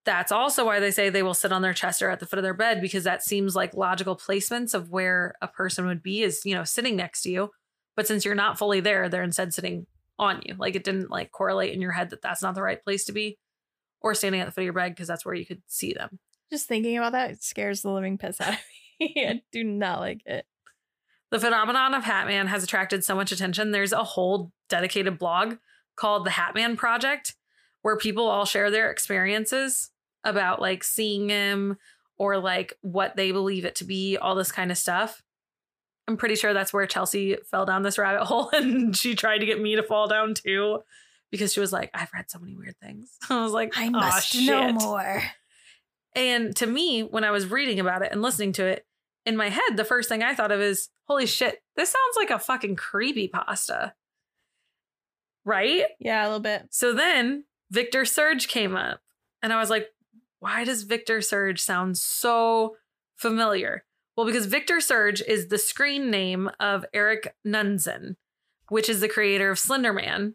That's also why they say they will sit on their chest or at the foot of their bed because that seems like logical placements of where a person would be is, you know, sitting next to you. But since you're not fully there, they're instead sitting on you. Like it didn't like correlate in your head that that's not the right place to be or standing at the foot of your bed because that's where you could see them. Just thinking about that it scares the living piss out of me. I do not like it. The phenomenon of Hatman has attracted so much attention. There's a whole dedicated blog called the Hatman Project where people all share their experiences about like seeing him or like what they believe it to be, all this kind of stuff. I'm pretty sure that's where Chelsea fell down this rabbit hole and she tried to get me to fall down too because she was like, I've read so many weird things. I was like, I "Aw, must know more. And to me, when I was reading about it and listening to it, in my head, the first thing I thought of is, holy shit, this sounds like a fucking creepy pasta. Right? Yeah, a little bit. So then Victor Surge came up, and I was like, why does Victor Surge sound so familiar? Well, because Victor Surge is the screen name of Eric Knudsen, which is the creator of Slenderman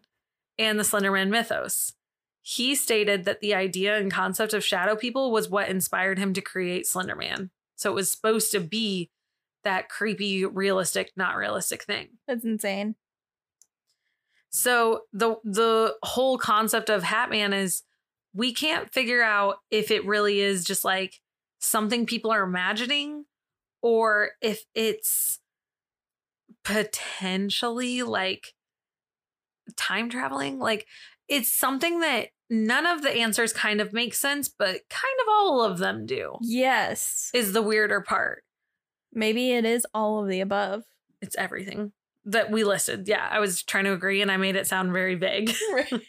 and the Slenderman mythos. He stated that the idea and concept of shadow people was what inspired him to create Slenderman. So it was supposed to be that creepy, realistic, not realistic thing. That's insane. So the the whole concept of Hatman is we can't figure out if it really is just like something people are imagining or if it's potentially like time traveling. Like it's something that none of the answers kind of make sense, but kind of all of them do. Yes. Is the weirder part. Maybe it is all of the above. It's everything that we listed. Yeah, I was trying to agree and I made it sound very vague.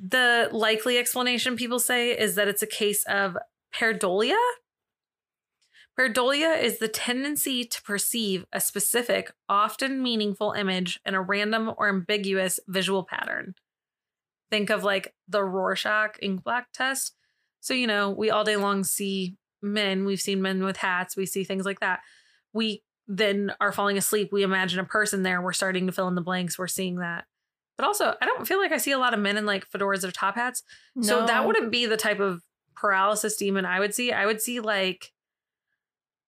The likely explanation people say is that it's a case of pareidolia. Pareidolia is the tendency to perceive a specific, often meaningful image in a random or ambiguous visual pattern. Think of like the Rorschach ink black test. So, you know, we all day long see men, we've seen men with hats, we see things like that. We then are falling asleep, we imagine a person there, we're starting to fill in the blanks, we're seeing that. But also, I don't feel like I see a lot of men in like fedoras or top hats. So that wouldn't be the type of paralysis demon I would see. I would see like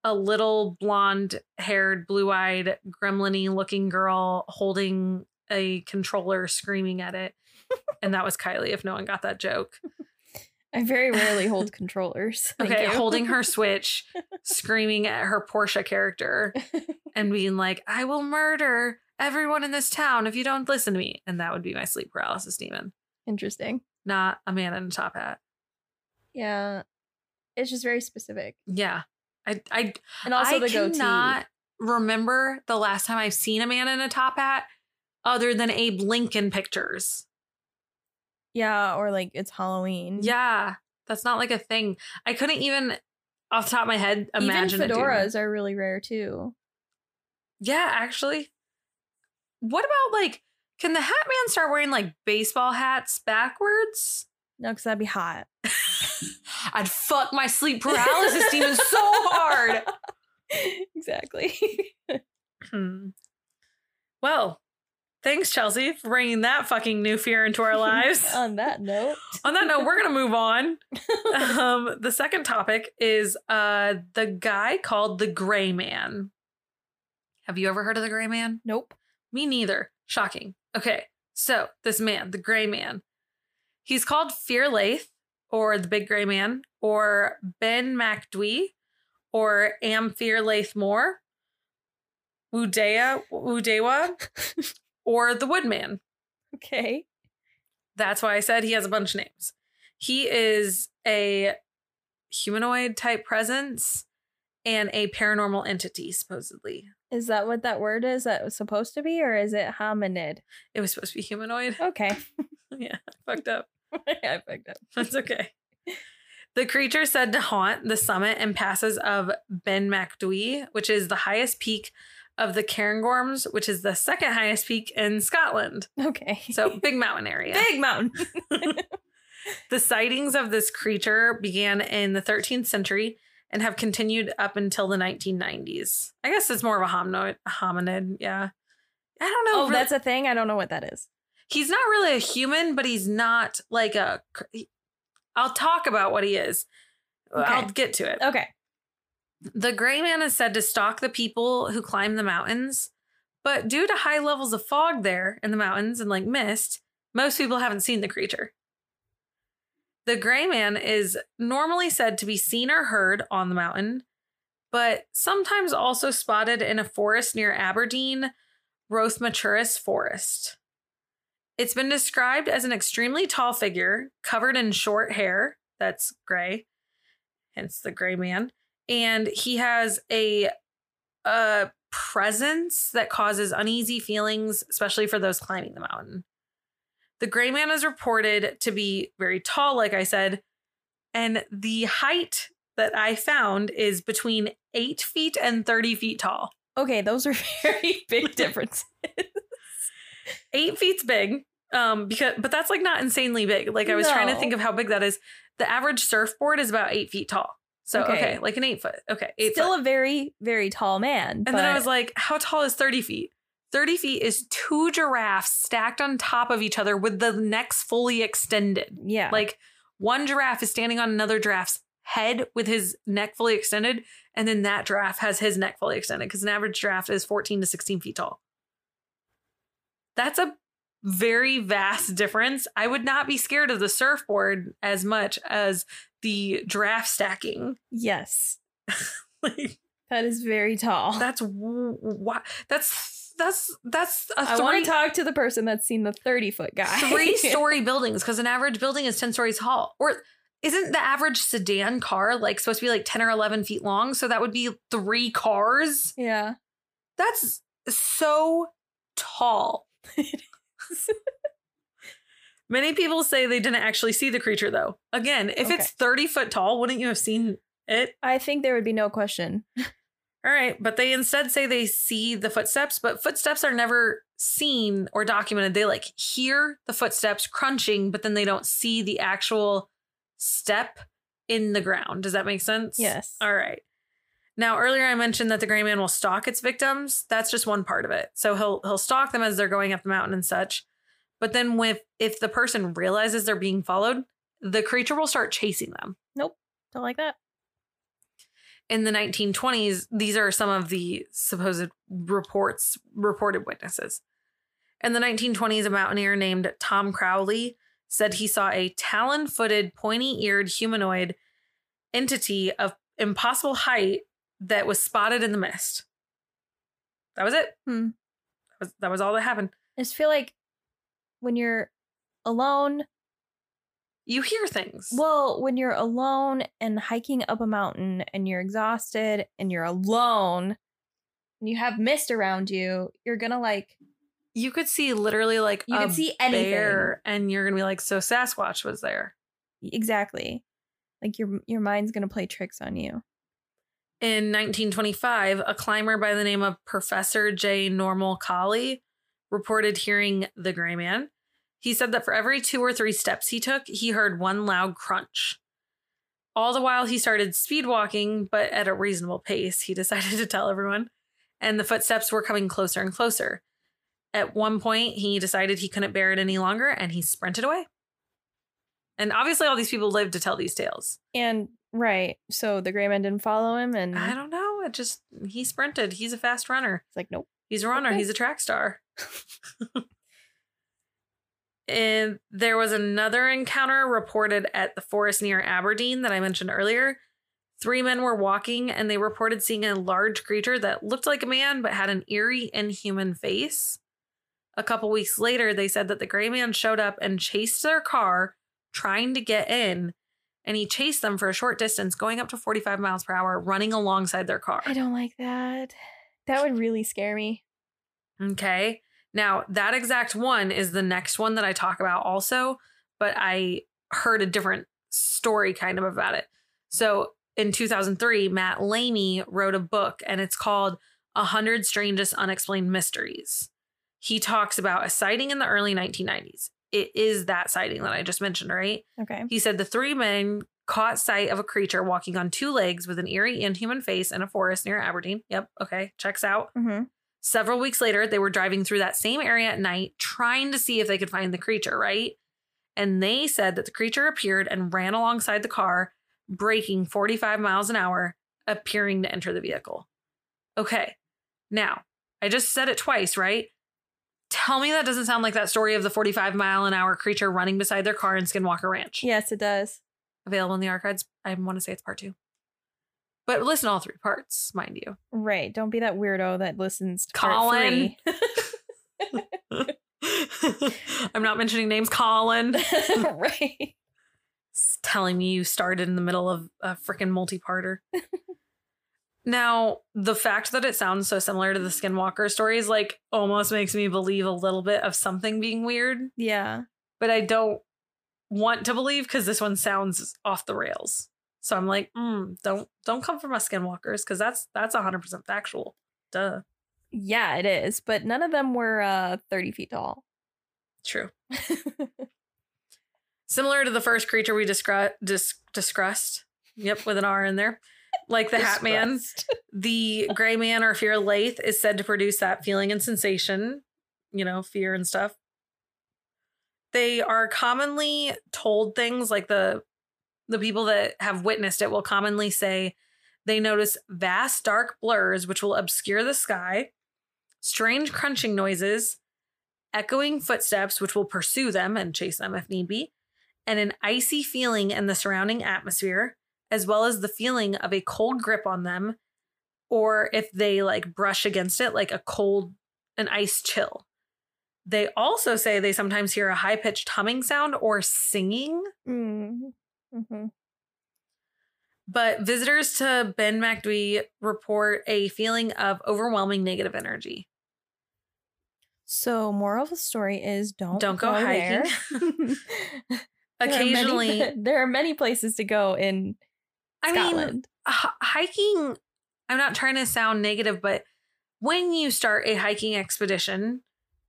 a little blonde haired, blue eyed, gremlin looking girl holding a controller screaming at it. and that was Kylie, if no one got that joke. I very rarely hold controllers. Thank okay, you. holding her Switch, screaming at her Portia character, and being like, I will murder everyone in this town if you don't listen to me. And that would be my sleep paralysis demon, Interesting. not a man in a top hat. Yeah. It's just very specific. Yeah. I I And also I the goatee. remember the last time I've seen a man in a top hat other than Abe Lincoln pictures. Yeah, or like it's Halloween. Yeah, that's not like a thing. I couldn't even off the top of my head imagine Even it doing it. fedoras are really rare too. Yeah, actually. What about like can the hat man start wearing like baseball hats backwards? No, because that'd be hot. I'd fuck my sleep paralysis demon so hard. exactly. Hmm. Well, thanks, Chelsea, for bringing that fucking new fear into our lives. On that note, On that note, we're gonna move on. um, the second topic is uh the guy called the Gray Man. Have you ever heard of the Gray Man? nope. Me neither. Shocking. Okay, so this man, the Gray Man, he's called Fear Lath, or the Big Gray Man, or Ben Macdui, or Am Fear Lath Moore, Wudea, Wudewa, or the Woodman. Okay. That's why I said he has a bunch of names. He is a humanoid type presence and a paranormal entity, supposedly. Is that what that word is that was supposed to be, or is it hominid? It was supposed to be humanoid. Okay. yeah, I fucked up. I fucked up. That's okay. The creature said to haunt the summit and passes of Ben Macdui, which is the highest peak of the Cairngorms, which is the second highest peak in Scotland. Okay. So big mountain area. big mountain. The sightings of this creature began in the 13th century and have continued up until the 1990s. I guess it's more of a hominid. hominid yeah. I don't know. Oh, really- that's a thing. I don't know what that is. he's not really a human, but he's not like a. I'll talk about what he is. Okay. I'll get to it. Okay. The gray man is said to stalk the people who climb the mountains, but due to high levels of fog there in the mountains and like mist, most people haven't seen the creature. The gray man is normally said to be seen or heard on the mountain, but sometimes also spotted in a forest near Aberdeen, Rothiemurchus Forest. It's been described as an extremely tall figure covered in short hair that's gray, hence the gray man and he has a a presence that causes uneasy feelings, especially for those climbing the mountain. The gray man is reported to be very tall, like I said, and the height that I found is between eight feet and 30 feet tall. Okay, those are very big differences. Eight feet's big. Um, because but that's like not insanely big. Like I was trying to think of how big that is. The average surfboard is about eight feet tall. So okay, Okay. like an eight foot. Okay, eight Still foot. a very, very tall man. And then I was like, how tall is 30 feet? 30 feet is two giraffes stacked on top of each other with the necks fully extended. yeah. Like one giraffe is standing on another giraffe's head with his neck fully extended, and then that giraffe has his neck fully extended because an average giraffe is 14 to 16 feet tall. That's a very vast difference. I would not be scared of the surfboard as much as the giraffe stacking. yes, Like, that is very tall. that's what that's that's that's a I three want to talk to the person that's seen the 30 foot guy. three story buildings because an average building is 10 stories tall. Or isn't the average sedan car like supposed to be like 10 or 11 feet long? So that would be three cars. yeah. That's so tall. Many people say they didn't actually see the creature though. Again, if Okay. it's 30 foot tall, wouldn't you have seen it? I think there would be no question. All right, but they instead say they see the footsteps, but footsteps are never seen or documented. They like hear the footsteps crunching, but then they don't see the actual step in the ground. Does that make sense? Yes. All right. Now, earlier I mentioned that the gray man will stalk its victims. That's just one part of it. So he'll he'll stalk them as they're going up the mountain and such. But then with if the person realizes they're being followed, the creature will start chasing them Nope. Don't like that. in the 1920s, these are some of the supposed reports, reported witnesses. In the 1920s, a mountaineer named Tom Crowley said he saw a talon footed, pointy eared humanoid entity of impossible height that was spotted in the mist. That was it. Hmm. That, was, that was all that happened. I just feel like when you're alone, You hear things. well, when you're alone and hiking up a mountain and you're exhausted and you're alone and you have mist around you, you're gonna like, you could see literally like you a can see anything. bear, and you're gonna be like, so Sasquatch was there. Exactly. Like your your mind's gonna play tricks on you. In 1925, a climber by the name of Professor J. Norman Collie reported hearing the gray man. He said that for every two or three steps he took, he heard one loud crunch. All the while, he started speed walking, but at a reasonable pace, he decided to tell everyone. And the footsteps were coming closer and closer. At one point, he decided he couldn't bear it any longer and he sprinted away. And obviously, all these people lived to tell these tales. And right, so the gray man didn't follow him, and I don't know. It just, he sprinted. He's a fast runner. it's like nope. He's a runner. Okay. He's a track star. And there was another encounter reported at the forest near Aberdeen that I mentioned earlier. Three men were walking and they reported seeing a large creature that looked like a man but had an eerie, inhuman face. A couple weeks later, they said that the gray man showed up and chased their car, trying to get in. And he chased them for a short distance, going up to 45 miles per hour, running alongside their car. I don't like that. That would really scare me. Okay. Now, that exact one is the next one that I talk about also, but I heard a different story kind of about it. So in 2003, Matt Lamy wrote a book and it's called A Hundred Strangest Unexplained Mysteries. He talks about a sighting in the early 1990s. it is that sighting that I just mentioned, right? Okay. He said the three men caught sight of a creature walking on two legs with an eerie inhuman face in a forest near Aberdeen. Yep. Okay. Checks out. Mm-hmm. Several weeks later, they were driving through that same area at night, trying to see if they could find the creature, right? And they said that the creature appeared and ran alongside the car, braking 45 miles an hour, appearing to enter the vehicle. Okay. Now, I just said it twice, right? Tell me that doesn't sound like that story of the 45 mile an hour creature running beside their car in Skinwalker Ranch. Yes, it does. Available in the archives. I want to say it's part two. But listen to all three parts, mind you. Right. Don't be that weirdo that listens to Colin. I'm not mentioning names, Colin. right. It's telling me you started in the middle of a freaking multi-parter. now, the fact that it sounds so similar to the Skinwalker stories like almost makes me believe a little bit of something being weird, Yeah. but I don't want to believe because this one sounds off the rails. So I'm like, mm, don't don't come from us Skinwalkers because that's that's 100 percent factual. Duh, Yeah, it is. But none of them were uh 30 feet tall. true. Similar to the first creature we discru- dis- discussed. Yep, with an R in there. Like the Hat Man, the Gray Man or Fear Lathe is said to produce that feeling and sensation, you know, fear and stuff. They are commonly told things like the the people that have witnessed it will commonly say they notice vast dark blurs which will obscure the sky, strange crunching noises, echoing footsteps which will pursue them and chase them if need be, and an icy feeling in the surrounding atmosphere, as well as the feeling of a cold grip on them, or if they like brush against it, like a cold, an ice chill. They also say they sometimes hear a high pitched humming sound or singing, Mm. Hmm but visitors to Ben Macdui report a feeling of overwhelming negative energy. So, moral of the story is don't Don't go there. hiking. There are many- Occasionally, there are many places to go in I mean, Scotland. h- hiking i'm not trying to sound negative but when you start a hiking expedition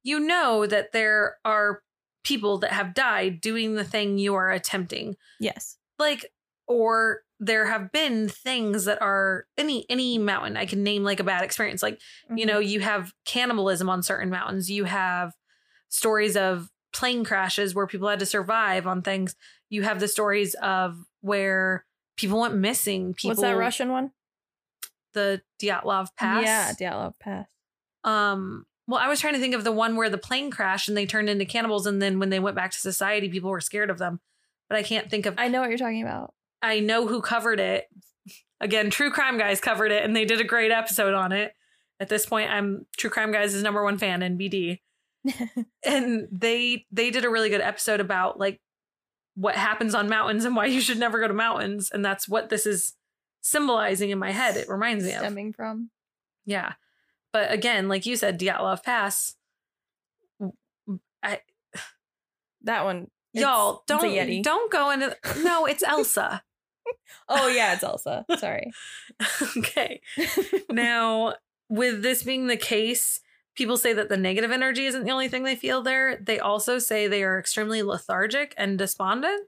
you know that there are people that have died doing the thing you are attempting yes. like or there have been things that are any any mountain i can name like a bad experience like you know you have cannibalism on certain mountains you have stories of plane crashes where people had to survive on things you have the stories of where people went missing people What's that Russian one? the Dyatlov Pass. Yeah, Dyatlov Pass. Um. Well, I was trying to think of the one where the plane crashed and they turned into cannibals, and then when they went back to society, people were scared of them. But I can't think of. I know what you're talking about. I know who covered it. Again, True Crime Guys covered it, and they did a great episode on it. At this point, I'm True Crime Guys' number one fan in BD, and they they did a really good episode about like what happens on mountains and why you should never go to mountains, and that's what this is symbolizing in my head. It reminds me of. Stemming from. Yeah. But again, like you said, Dyatlov Pass. I That one. y'all don't don't go into no, it's Elsa. Oh yeah, it's Elsa. Sorry. okay. Now, with this being the case, people say that the negative energy isn't the only thing they feel there. They also say they are extremely lethargic and despondent.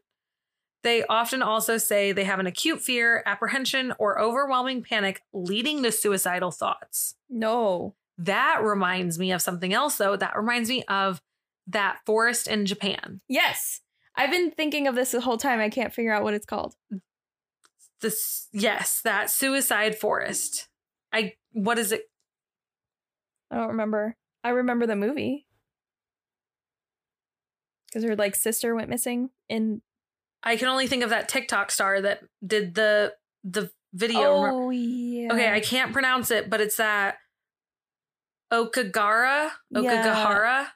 They often also say they have an acute fear, apprehension, or overwhelming panic leading to suicidal thoughts. no. That reminds me of something else, though. That reminds me of that forest in Japan. Yes. I've been thinking of this the whole time. I can't figure out what it's called. This, yes, that suicide forest. I, what is it? I don't remember. I remember the movie. Because her like sister went missing in I can only think of that TikTok star that did the the video. Oh yeah. Okay, I can't pronounce it, but it's that Okagara, Yeah. Okagahara.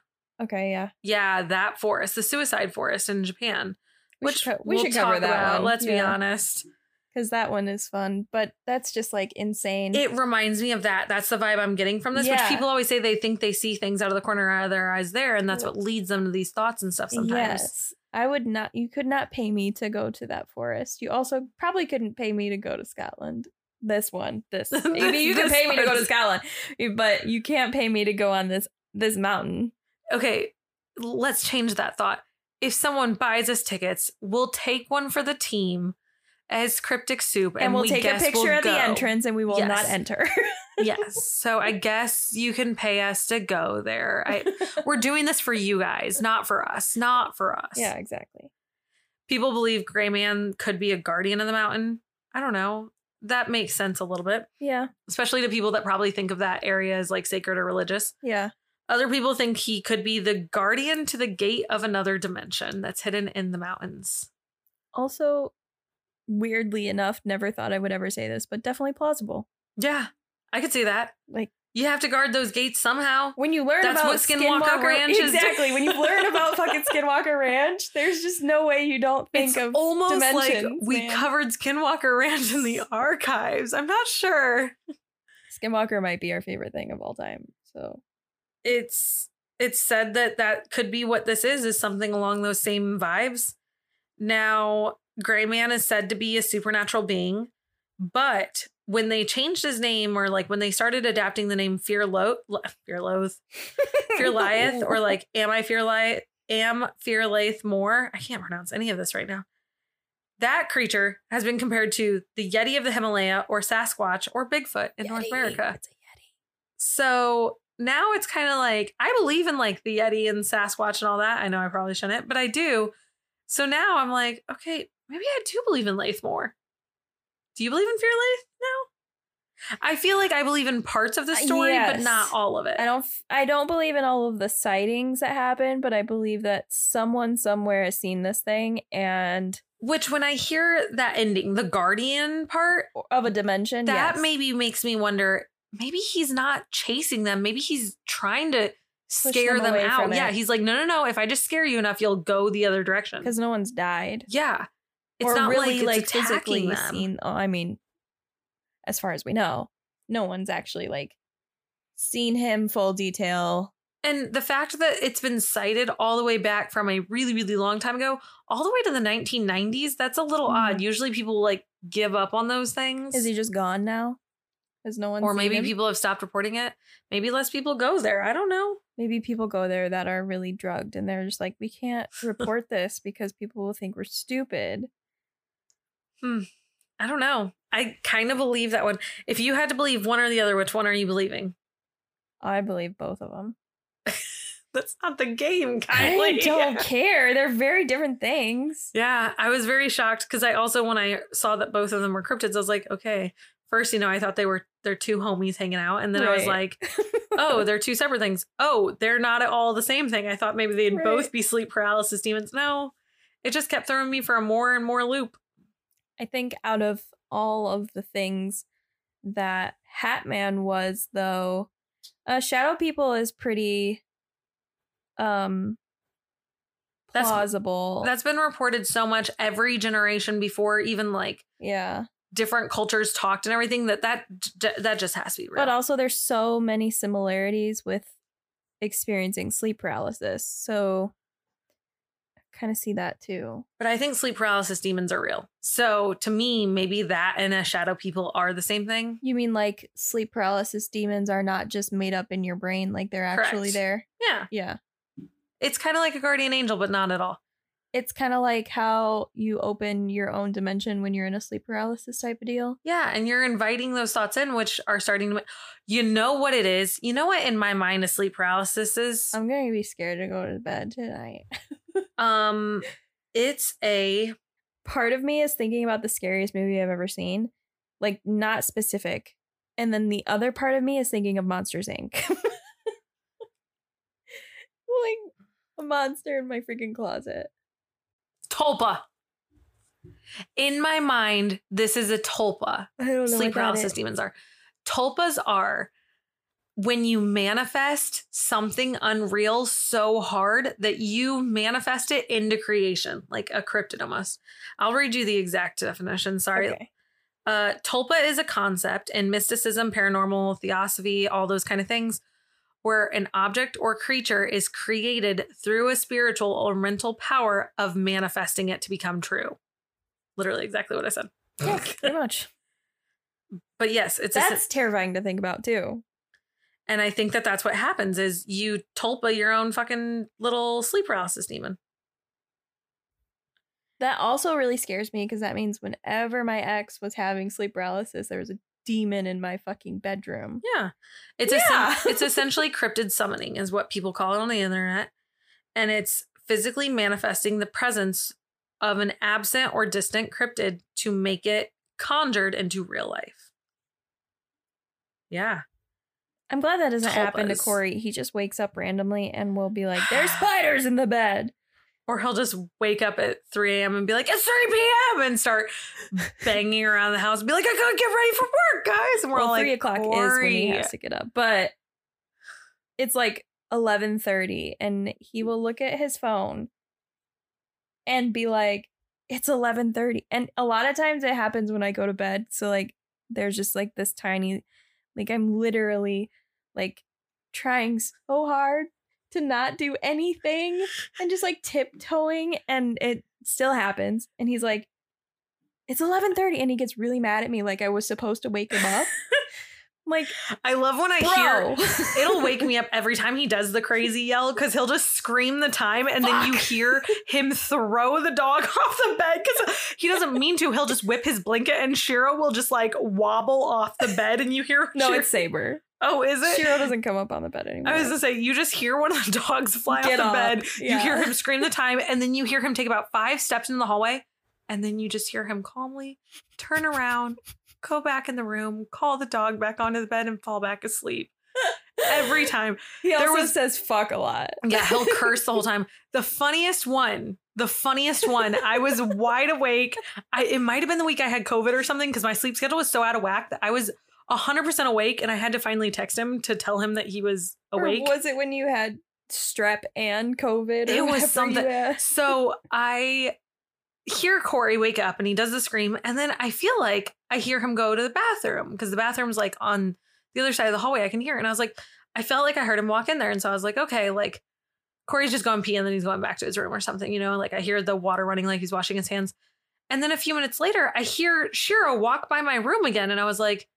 Okay, yeah. Yeah, that forest, the suicide forest in Japan. We which should co- we we'll should cover talk that about. one. Let's be honest. Because that one is fun, but that's just like insane. It reminds me of that. That's the vibe I'm getting from this, Yeah. which people always say they think they see things out of the corner of their eyes there, and that's what leads them to these thoughts and stuff sometimes. Yes. I would not you could not pay me to go to that forest. You also probably couldn't pay me to go to Scotland. This one. This maybe you can pay me to go to. Scotland. But you can't pay me to go on this this mountain. Okay, let's change that thought. if someone buys us tickets, we'll take one for the team as cryptic soup, and, and, we'll we take a picture we'll at the entrance and we will not enter. yes. So I guess you can pay us to go there. I, we're doing this for you guys, not for us. Not for us. yeah, exactly. People believe Gray Man could be a guardian of the mountain. I don't know. That makes sense a little bit, Yeah, especially to people that probably think of that area as like sacred or religious. yeah. Other people think he could be the guardian to the gate of another dimension that's hidden in the mountains. Also, weirdly enough, never thought I would ever say this, but definitely plausible. Yeah, I could see that. Like You have to guard those gates somehow. when you learn That's about what Skinwalker Ranch is exactly. when you learn about fucking Skinwalker Ranch, there's just no way you don't think it's of almost like we man. covered Skinwalker Ranch in the archives. I'm not sure. Skinwalker might be our favorite thing of all time. So It's it's said that that could be what this is is something along those same vibes. Now, Gray Man is said to be a supernatural being, but when they changed his name or like when they started adapting the name Fear Lo- Fear Loath, Fear Lieth or like Am I Fear Lieth Am Fear Laith more? I can't pronounce any of this right now. That creature has been compared to the Yeti of the Himalaya or Sasquatch or Bigfoot in North America. It's a Yeti. So now it's kind of like I believe in like the Yeti and Sasquatch and all that. I know I probably shouldn't, but I do. So now I'm like, okay, maybe I do believe in Laith more. Do you believe in Fear Laith now? I feel like I believe in parts of the Uh, story, but not all of it. I don't. I don't believe in all of the sightings that happen, but I believe that someone somewhere has seen this thing and Which, when I hear that ending, the Guardian part, of a dimension. that yes. maybe makes me wonder maybe he's not chasing them. Maybe he's trying to scare them them, out. Yeah, he's like, no, no, no. If I just scare you enough, you'll go the other direction. because no one's died. Yeah. It's or not really like, like, physically them. seen. Oh, I mean, as far as we know, no one's actually like seen him full detail. And the fact that it's been cited all the way back from a really, really long time ago, all the way to the 1990s, that's a little Mhm. odd. Usually people like give up on those things. Is he just gone now? Has no one? or maybe him? people have stopped reporting it. Maybe less people go there. I don't know. Maybe people go there that are really drugged and they're just like, we can't report this because people will think we're stupid. Hmm. I don't know. I kind of believe that one. If you had to believe one or the other, which one are you believing? I believe both of them. That's not the game, Kylie. I don't care. They're very different things. Yeah, I was very shocked because I also when I saw that both of them were cryptids, I was like, okay. First, you know, I thought they were they're two homies hanging out, and then I was like, oh, they're two separate things. Oh, they're not at all the same thing. I thought maybe they'd Right. both be sleep paralysis demons. No, it just kept throwing me for a more and more loop. I think out of all of the things that Hatman was, though, uh, Shadow People is pretty um That's- plausible. That's been reported so much every generation before, even like yeah, different cultures talked and everything. That that that just has to be real. but also there's so many similarities with experiencing sleep paralysis, so kind of see that too. But I think sleep paralysis demons are real. So to me, maybe that and a shadow people are the same thing. You mean like sleep paralysis demons are not just made up in your brain, like they're actually Correct. there? Yeah. Yeah. It's kind of like a guardian angel, but not at all. it's kind of like how you open your own dimension when you're in a sleep paralysis type of deal. Yeah. And you're inviting those thoughts in, which are starting to, you know what it is. You know what in my mind a sleep paralysis is? I'm going to be scared to go to bed tonight. Um, it's a, Part of me is thinking about the scariest movie I've ever seen, like not specific. And then the other part of me is thinking of Monsters Inc. like a monster in my freaking closet. tulpa. In my mind, this is a tulpa. I don't know. sleep paralysis is. demons are. Tulpas are when you manifest something unreal so hard that you manifest it into creation, like a cryptid almost. I'll read you the exact definition. Sorry. Okay. Uh, tulpa is a concept in mysticism, paranormal, theosophy, all those kind of things, where an object or creature is created through a spiritual or mental power of manifesting it to become true. Literally, exactly what I said. Yeah, pretty much. But yes, it's a, That's terrifying to think about too. And I think that that's what happens is you tulpa your own fucking little sleep paralysis demon. That also really scares me because that means whenever my ex was having sleep paralysis, there was a demon in my fucking bedroom. Yeah. It's Yeah. essen- it's essentially cryptid summoning is what people call it on the internet. And it's physically manifesting the presence of an absent or distant cryptid to make it conjured into real life. Yeah. I'm glad that doesn't happen to Corey. He just wakes up randomly and will be like, "There's spiders in the bed." Or he'll just wake up at 3 a.m. and be like, it's 3 p.m. and start banging around the house and be like, I gotta get ready for work, guys. And we're well, all like, three o'clock is when he has to get up, but it's like eleven thirty, and he will look at his phone and be like, "It's 11:30," and a lot of times it happens when I go to bed. So like, there's just like this tiny, like I'm literally like trying so hard to not do anything and just like tiptoeing, and it still happens. And he's like. It's 11:30 and he gets really mad at me like I was supposed to wake him up. Like, I love when I bro. hear it'll wake me up every time he does the crazy yell because he'll just scream the time and then you hear him throw the dog off the bed because he doesn't mean to. He'll just whip his blanket and Shiro will just like wobble off the bed and you hear No, Shiro- it's Saber. oh is it Shiro doesn't come up on the bed anymore. I was gonna say you just hear one of the dogs fly Get off the up. bed. You hear him scream the time, and then you hear him take about five steps in the hallway, and then you just hear him calmly turn around, go back in the room, call the dog back onto the bed, and fall back asleep. Every time. he there also was- says fuck a lot. Yeah, he'll curse the whole time. The funniest one, the funniest one, I was wide awake. I it might have been the week I had COVID or something because my sleep schedule was so out of whack that I was 100% awake and I had to finally text him to tell him that he was Or awake. was it when you had strep and COVID? or It was something-? So I hear Corey wake up and he does the scream, and then I feel like I hear him go to the bathroom because the bathroom's like on the other side of the hallway. I can hear it. And I was like, I felt like I heard him walk in there. And so I was like, okay, like Corey's just going pee and then he's going back to his room or something, you know, like I hear the water running like he's washing his hands. And then a few minutes later, I hear Shiro walk by my room again. And I was like,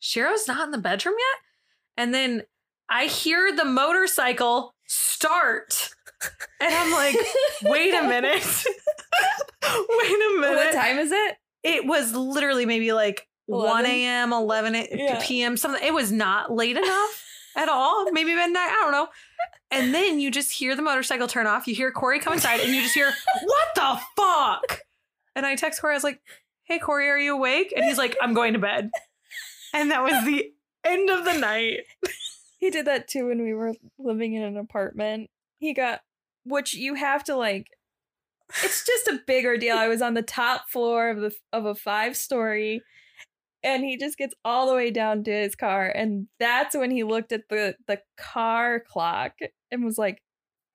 Shiro's not in the bedroom yet? And then I hear the motorcycle start. And I'm like, wait a minute. wait a minute. what time is it? It was literally maybe like 1 a.m., 11 Yeah. p.m., something. It was not late enough at all. Maybe midnight. I don't know. And then you just hear the motorcycle turn off. You hear Corey come inside and you just hear, what the fuck? And I text Corey. I was like, hey, Corey, are you awake? And he's like, I'm going to bed. And that was the end of the night. He did that too when we were living in an apartment. He got, which you have to like. It's just a bigger deal. I was on the top floor of the of a five story, and he just gets all the way down to his car, and that's when he looked at the the car clock and was like,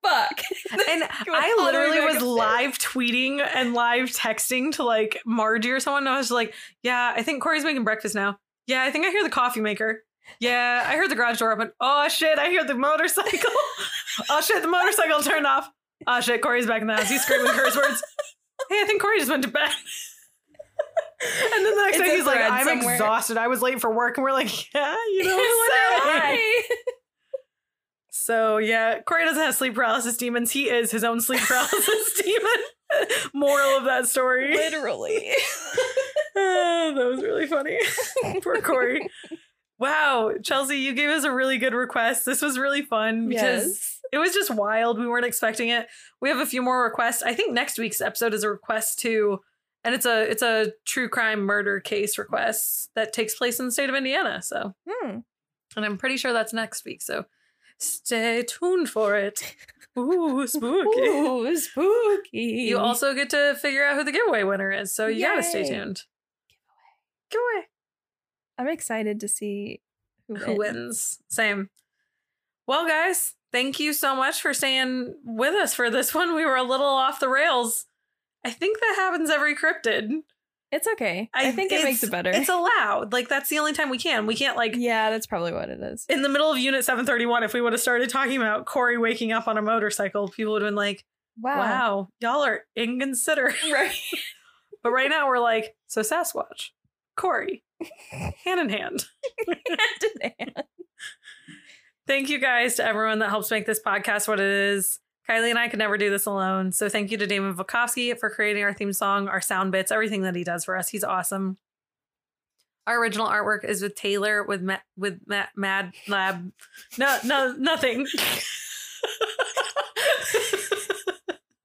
"Fuck!" And I all the way literally was live tweeting and live texting to like Margie or someone. And I was like, yeah, I think Corey's making breakfast now. Yeah, I think I hear the coffee maker. Yeah, I heard the garage door open. Oh shit, I hear the motorcycle. oh shit, the motorcycle turned off. Oh shit, Corey's back in the house. He's screaming curse words. Hey, I think Corey just went to bed. and then the next day he's like, I'm somewhere. exhausted. I was late for work. And we're like, yeah, you know why. So yeah, Corey doesn't have sleep paralysis demons. He is his own sleep paralysis demon. Moral of that story. Literally. Ah, that was really funny. Poor Corey. Wow, Chelsea, you gave us a really good request. This was really fun because yes. it was just wild. We weren't expecting it. We have a few more requests. I think next week's episode is a request too, and it's a it's a true crime murder case request that takes place in the state of Indiana. So, Hmm. and I'm pretty sure that's next week. So, stay tuned for it. Ooh, spooky. Ooh, spooky. You also get to figure out who the giveaway winner is. So you gotta stay tuned. Giveaway. Giveaway. I'm excited to see who, Who wins? Same. Well, guys, thank you so much for staying with us for this one. We were a little off the rails. I think that happens every cryptid. It's okay. I, think it makes it better. It's allowed. Like that's the only time we can. We can't like yeah, that's probably what it is. in the middle of Unit 731. If we would have started talking about Corey waking up on a motorcycle, people would have been like, Wow. "Wow, y'all are inconsiderate." Right. But right now we're like, so Sasquatch, Corey, hand in hand. Hand in hand. Thank you guys to everyone that helps make this podcast what it is. Kylie and I could never do this alone. So thank you to Damon Vukovsky for creating our theme song, our sound bits, everything that he does for us. He's awesome. Our original artwork is with Taylor with Ma- with Ma- Mad Lab. No, no, nothing.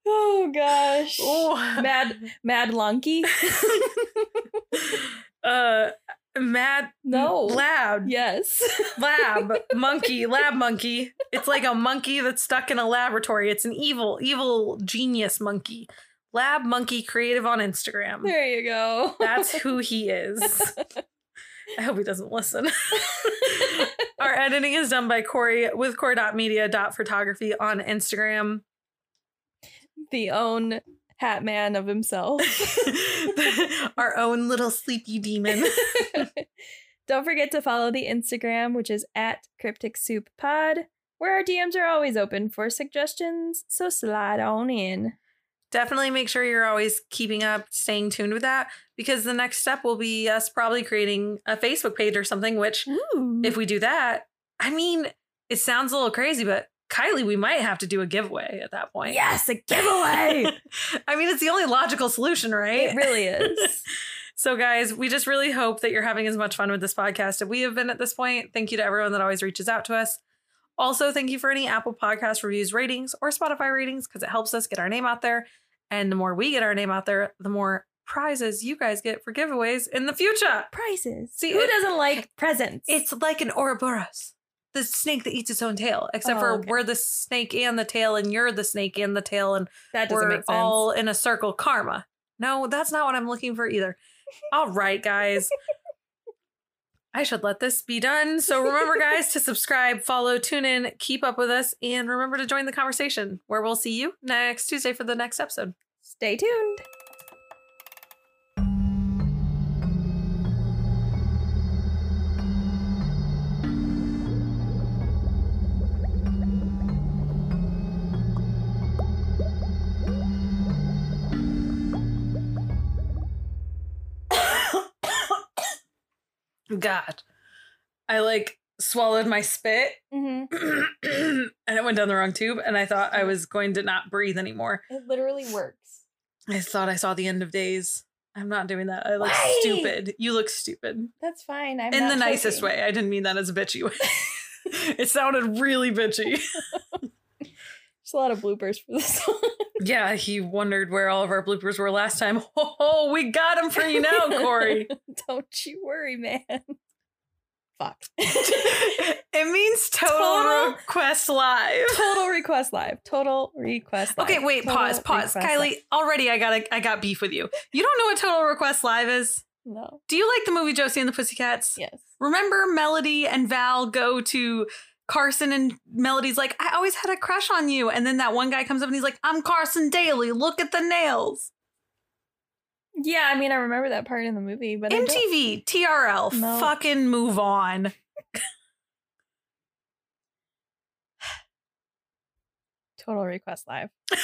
Oh gosh. oh, Mad Mad Lunky. uh, Mad No. Lab. yes. lab monkey lab monkey it's like a monkey that's stuck in a laboratory it's an evil evil genius monkey lab monkey creative on instagram There you go. that's who he is i hope he doesn't listen our editing is done by corey with core.media.photography on instagram the own hat man of himself. our own little sleepy demon Don't forget to follow the Instagram, which is at Cryptic Soup Pod, where our DMs are always open for suggestions. So slide on in. definitely make sure you're always keeping up, staying tuned with that, because the next step will be us probably creating a Facebook page or something. Which, Ooh. if we do that, I mean, it sounds a little crazy, but Kylie, we might have to do a giveaway at that point. yes, a giveaway. I mean, it's the only logical solution, right? it really is. So, guys, we just really hope that you're having as much fun with this podcast as we have been at this point. Thank you to everyone that always reaches out to us. Also, thank you for any Apple Podcast reviews, ratings, or Spotify ratings because it helps us get our name out there. And the more we get our name out there, the more prizes you guys get for giveaways in the future. Prizes. See, who it- doesn't like presents? It's like an Ouroboros, the snake that eats its own tail, except Oh, for okay. we're the snake and the tail, and you're the snake and the tail, and that doesn't we're make sense. all in a circle karma. No, that's not what I'm looking for either. All right, guys. I should let this be done. So remember, guys, to subscribe, follow, tune in, keep up with us, and remember to join the conversation where we'll see you next Tuesday for the next episode. Stay tuned. God. I like swallowed my spit hmm and it went down the wrong tube, and I thought I was going to not breathe anymore. It literally works. I thought I saw the end of days. I'm not doing that. I look Why? stupid. You look stupid. That's fine. I'm in the nicest way. I didn't mean that as a bitchy way. it sounded really bitchy. A lot of bloopers for this one. Yeah, he wondered where all of our bloopers were last time. Oh, we got them for you now, Corey. Don't you worry, man. Fuck. it means total, Total- request live. Total request live. Total request live. Okay, wait, Total pause, pause. Kylie, live. already I got a, I got beef with you. You don't know what total request live is? No. Do you like the movie Josie and the Pussycats? Yes. Remember Melody and Val go to Carson and Melody's like, I always had a crush on you. And then that one guy comes up and he's like, I'm Carson Daly. Look at the nails. Yeah, I mean, I remember that part in the movie, but MTV, TRL, No. fucking move on. total request live.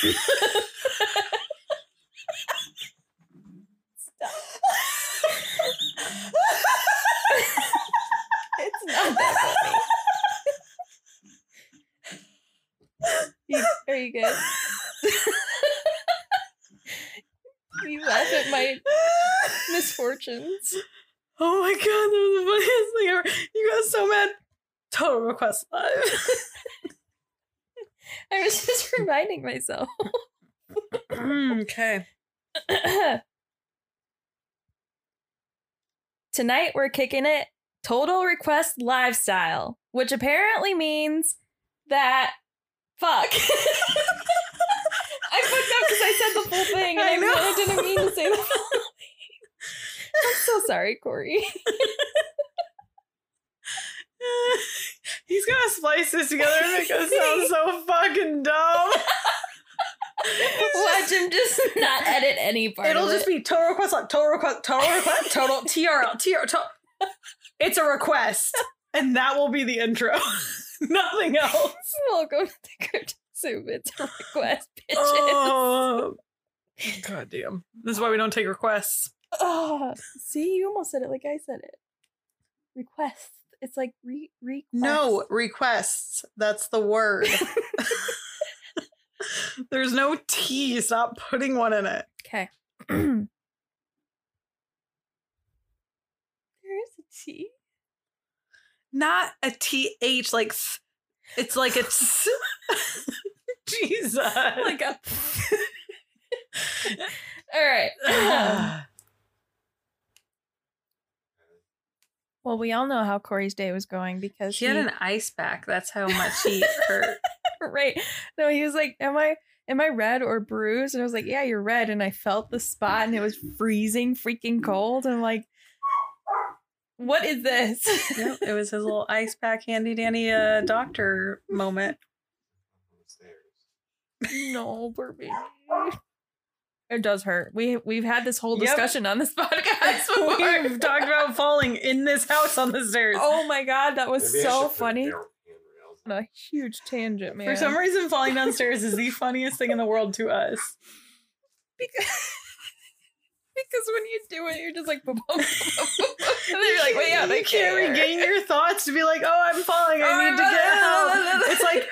It's not that funny. You- are you good? you laugh at my misfortunes. Oh my god, that was the funniest thing ever. You got so mad. Total request live. I was just reminding myself. Mm, okay. Tonight we're kicking it total request lifestyle, which apparently means that fuck. I fucked up because I said the full thing and I, I really didn't mean to say the full thing. I'm so sorry, Corey. He's gonna splice this together and make us sound so fucking dumb. Watch him just not edit any part. It'll of just it. be total request, like total request, total request, total TRL, TRL. It's a request, and that will be the intro. Nothing else. Welcome to the Cryptic Soup. It's a request, bitches. Oh, God damn. This is why we don't take requests. Ah, see, you almost said it like I said it. Request. It's like re request. No, requests. That's the word. There's no T. Stop putting one in it. Okay. there is a T. Not a TH like it's like a Jesus. Like a. All right. Um, well, we all know how Corey's day was going because he had an ice pack. That's how much he hurt. right. No, he was like, "Am I am I red or bruised?" And I was like, "Yeah, you're red." And I felt the spot, and it was freezing, freaking cold. And I'm like, "What is this?" Yep, it was his little ice pack handy dandy uh, doctor moment. no, poor baby. It does hurt. We we've had this whole Yep. discussion on this podcast before. We've talked about falling in this house on the stairs. Oh my god, that was Maybe so funny. On a huge tangent, man. For some reason, falling downstairs is the funniest thing in the world to us. because, because when you do it, you're just like, boom, boom, boom, and then you're like, wait, yeah, you can't regain your thoughts to be like, oh, I'm falling. I oh, need to get help. It's like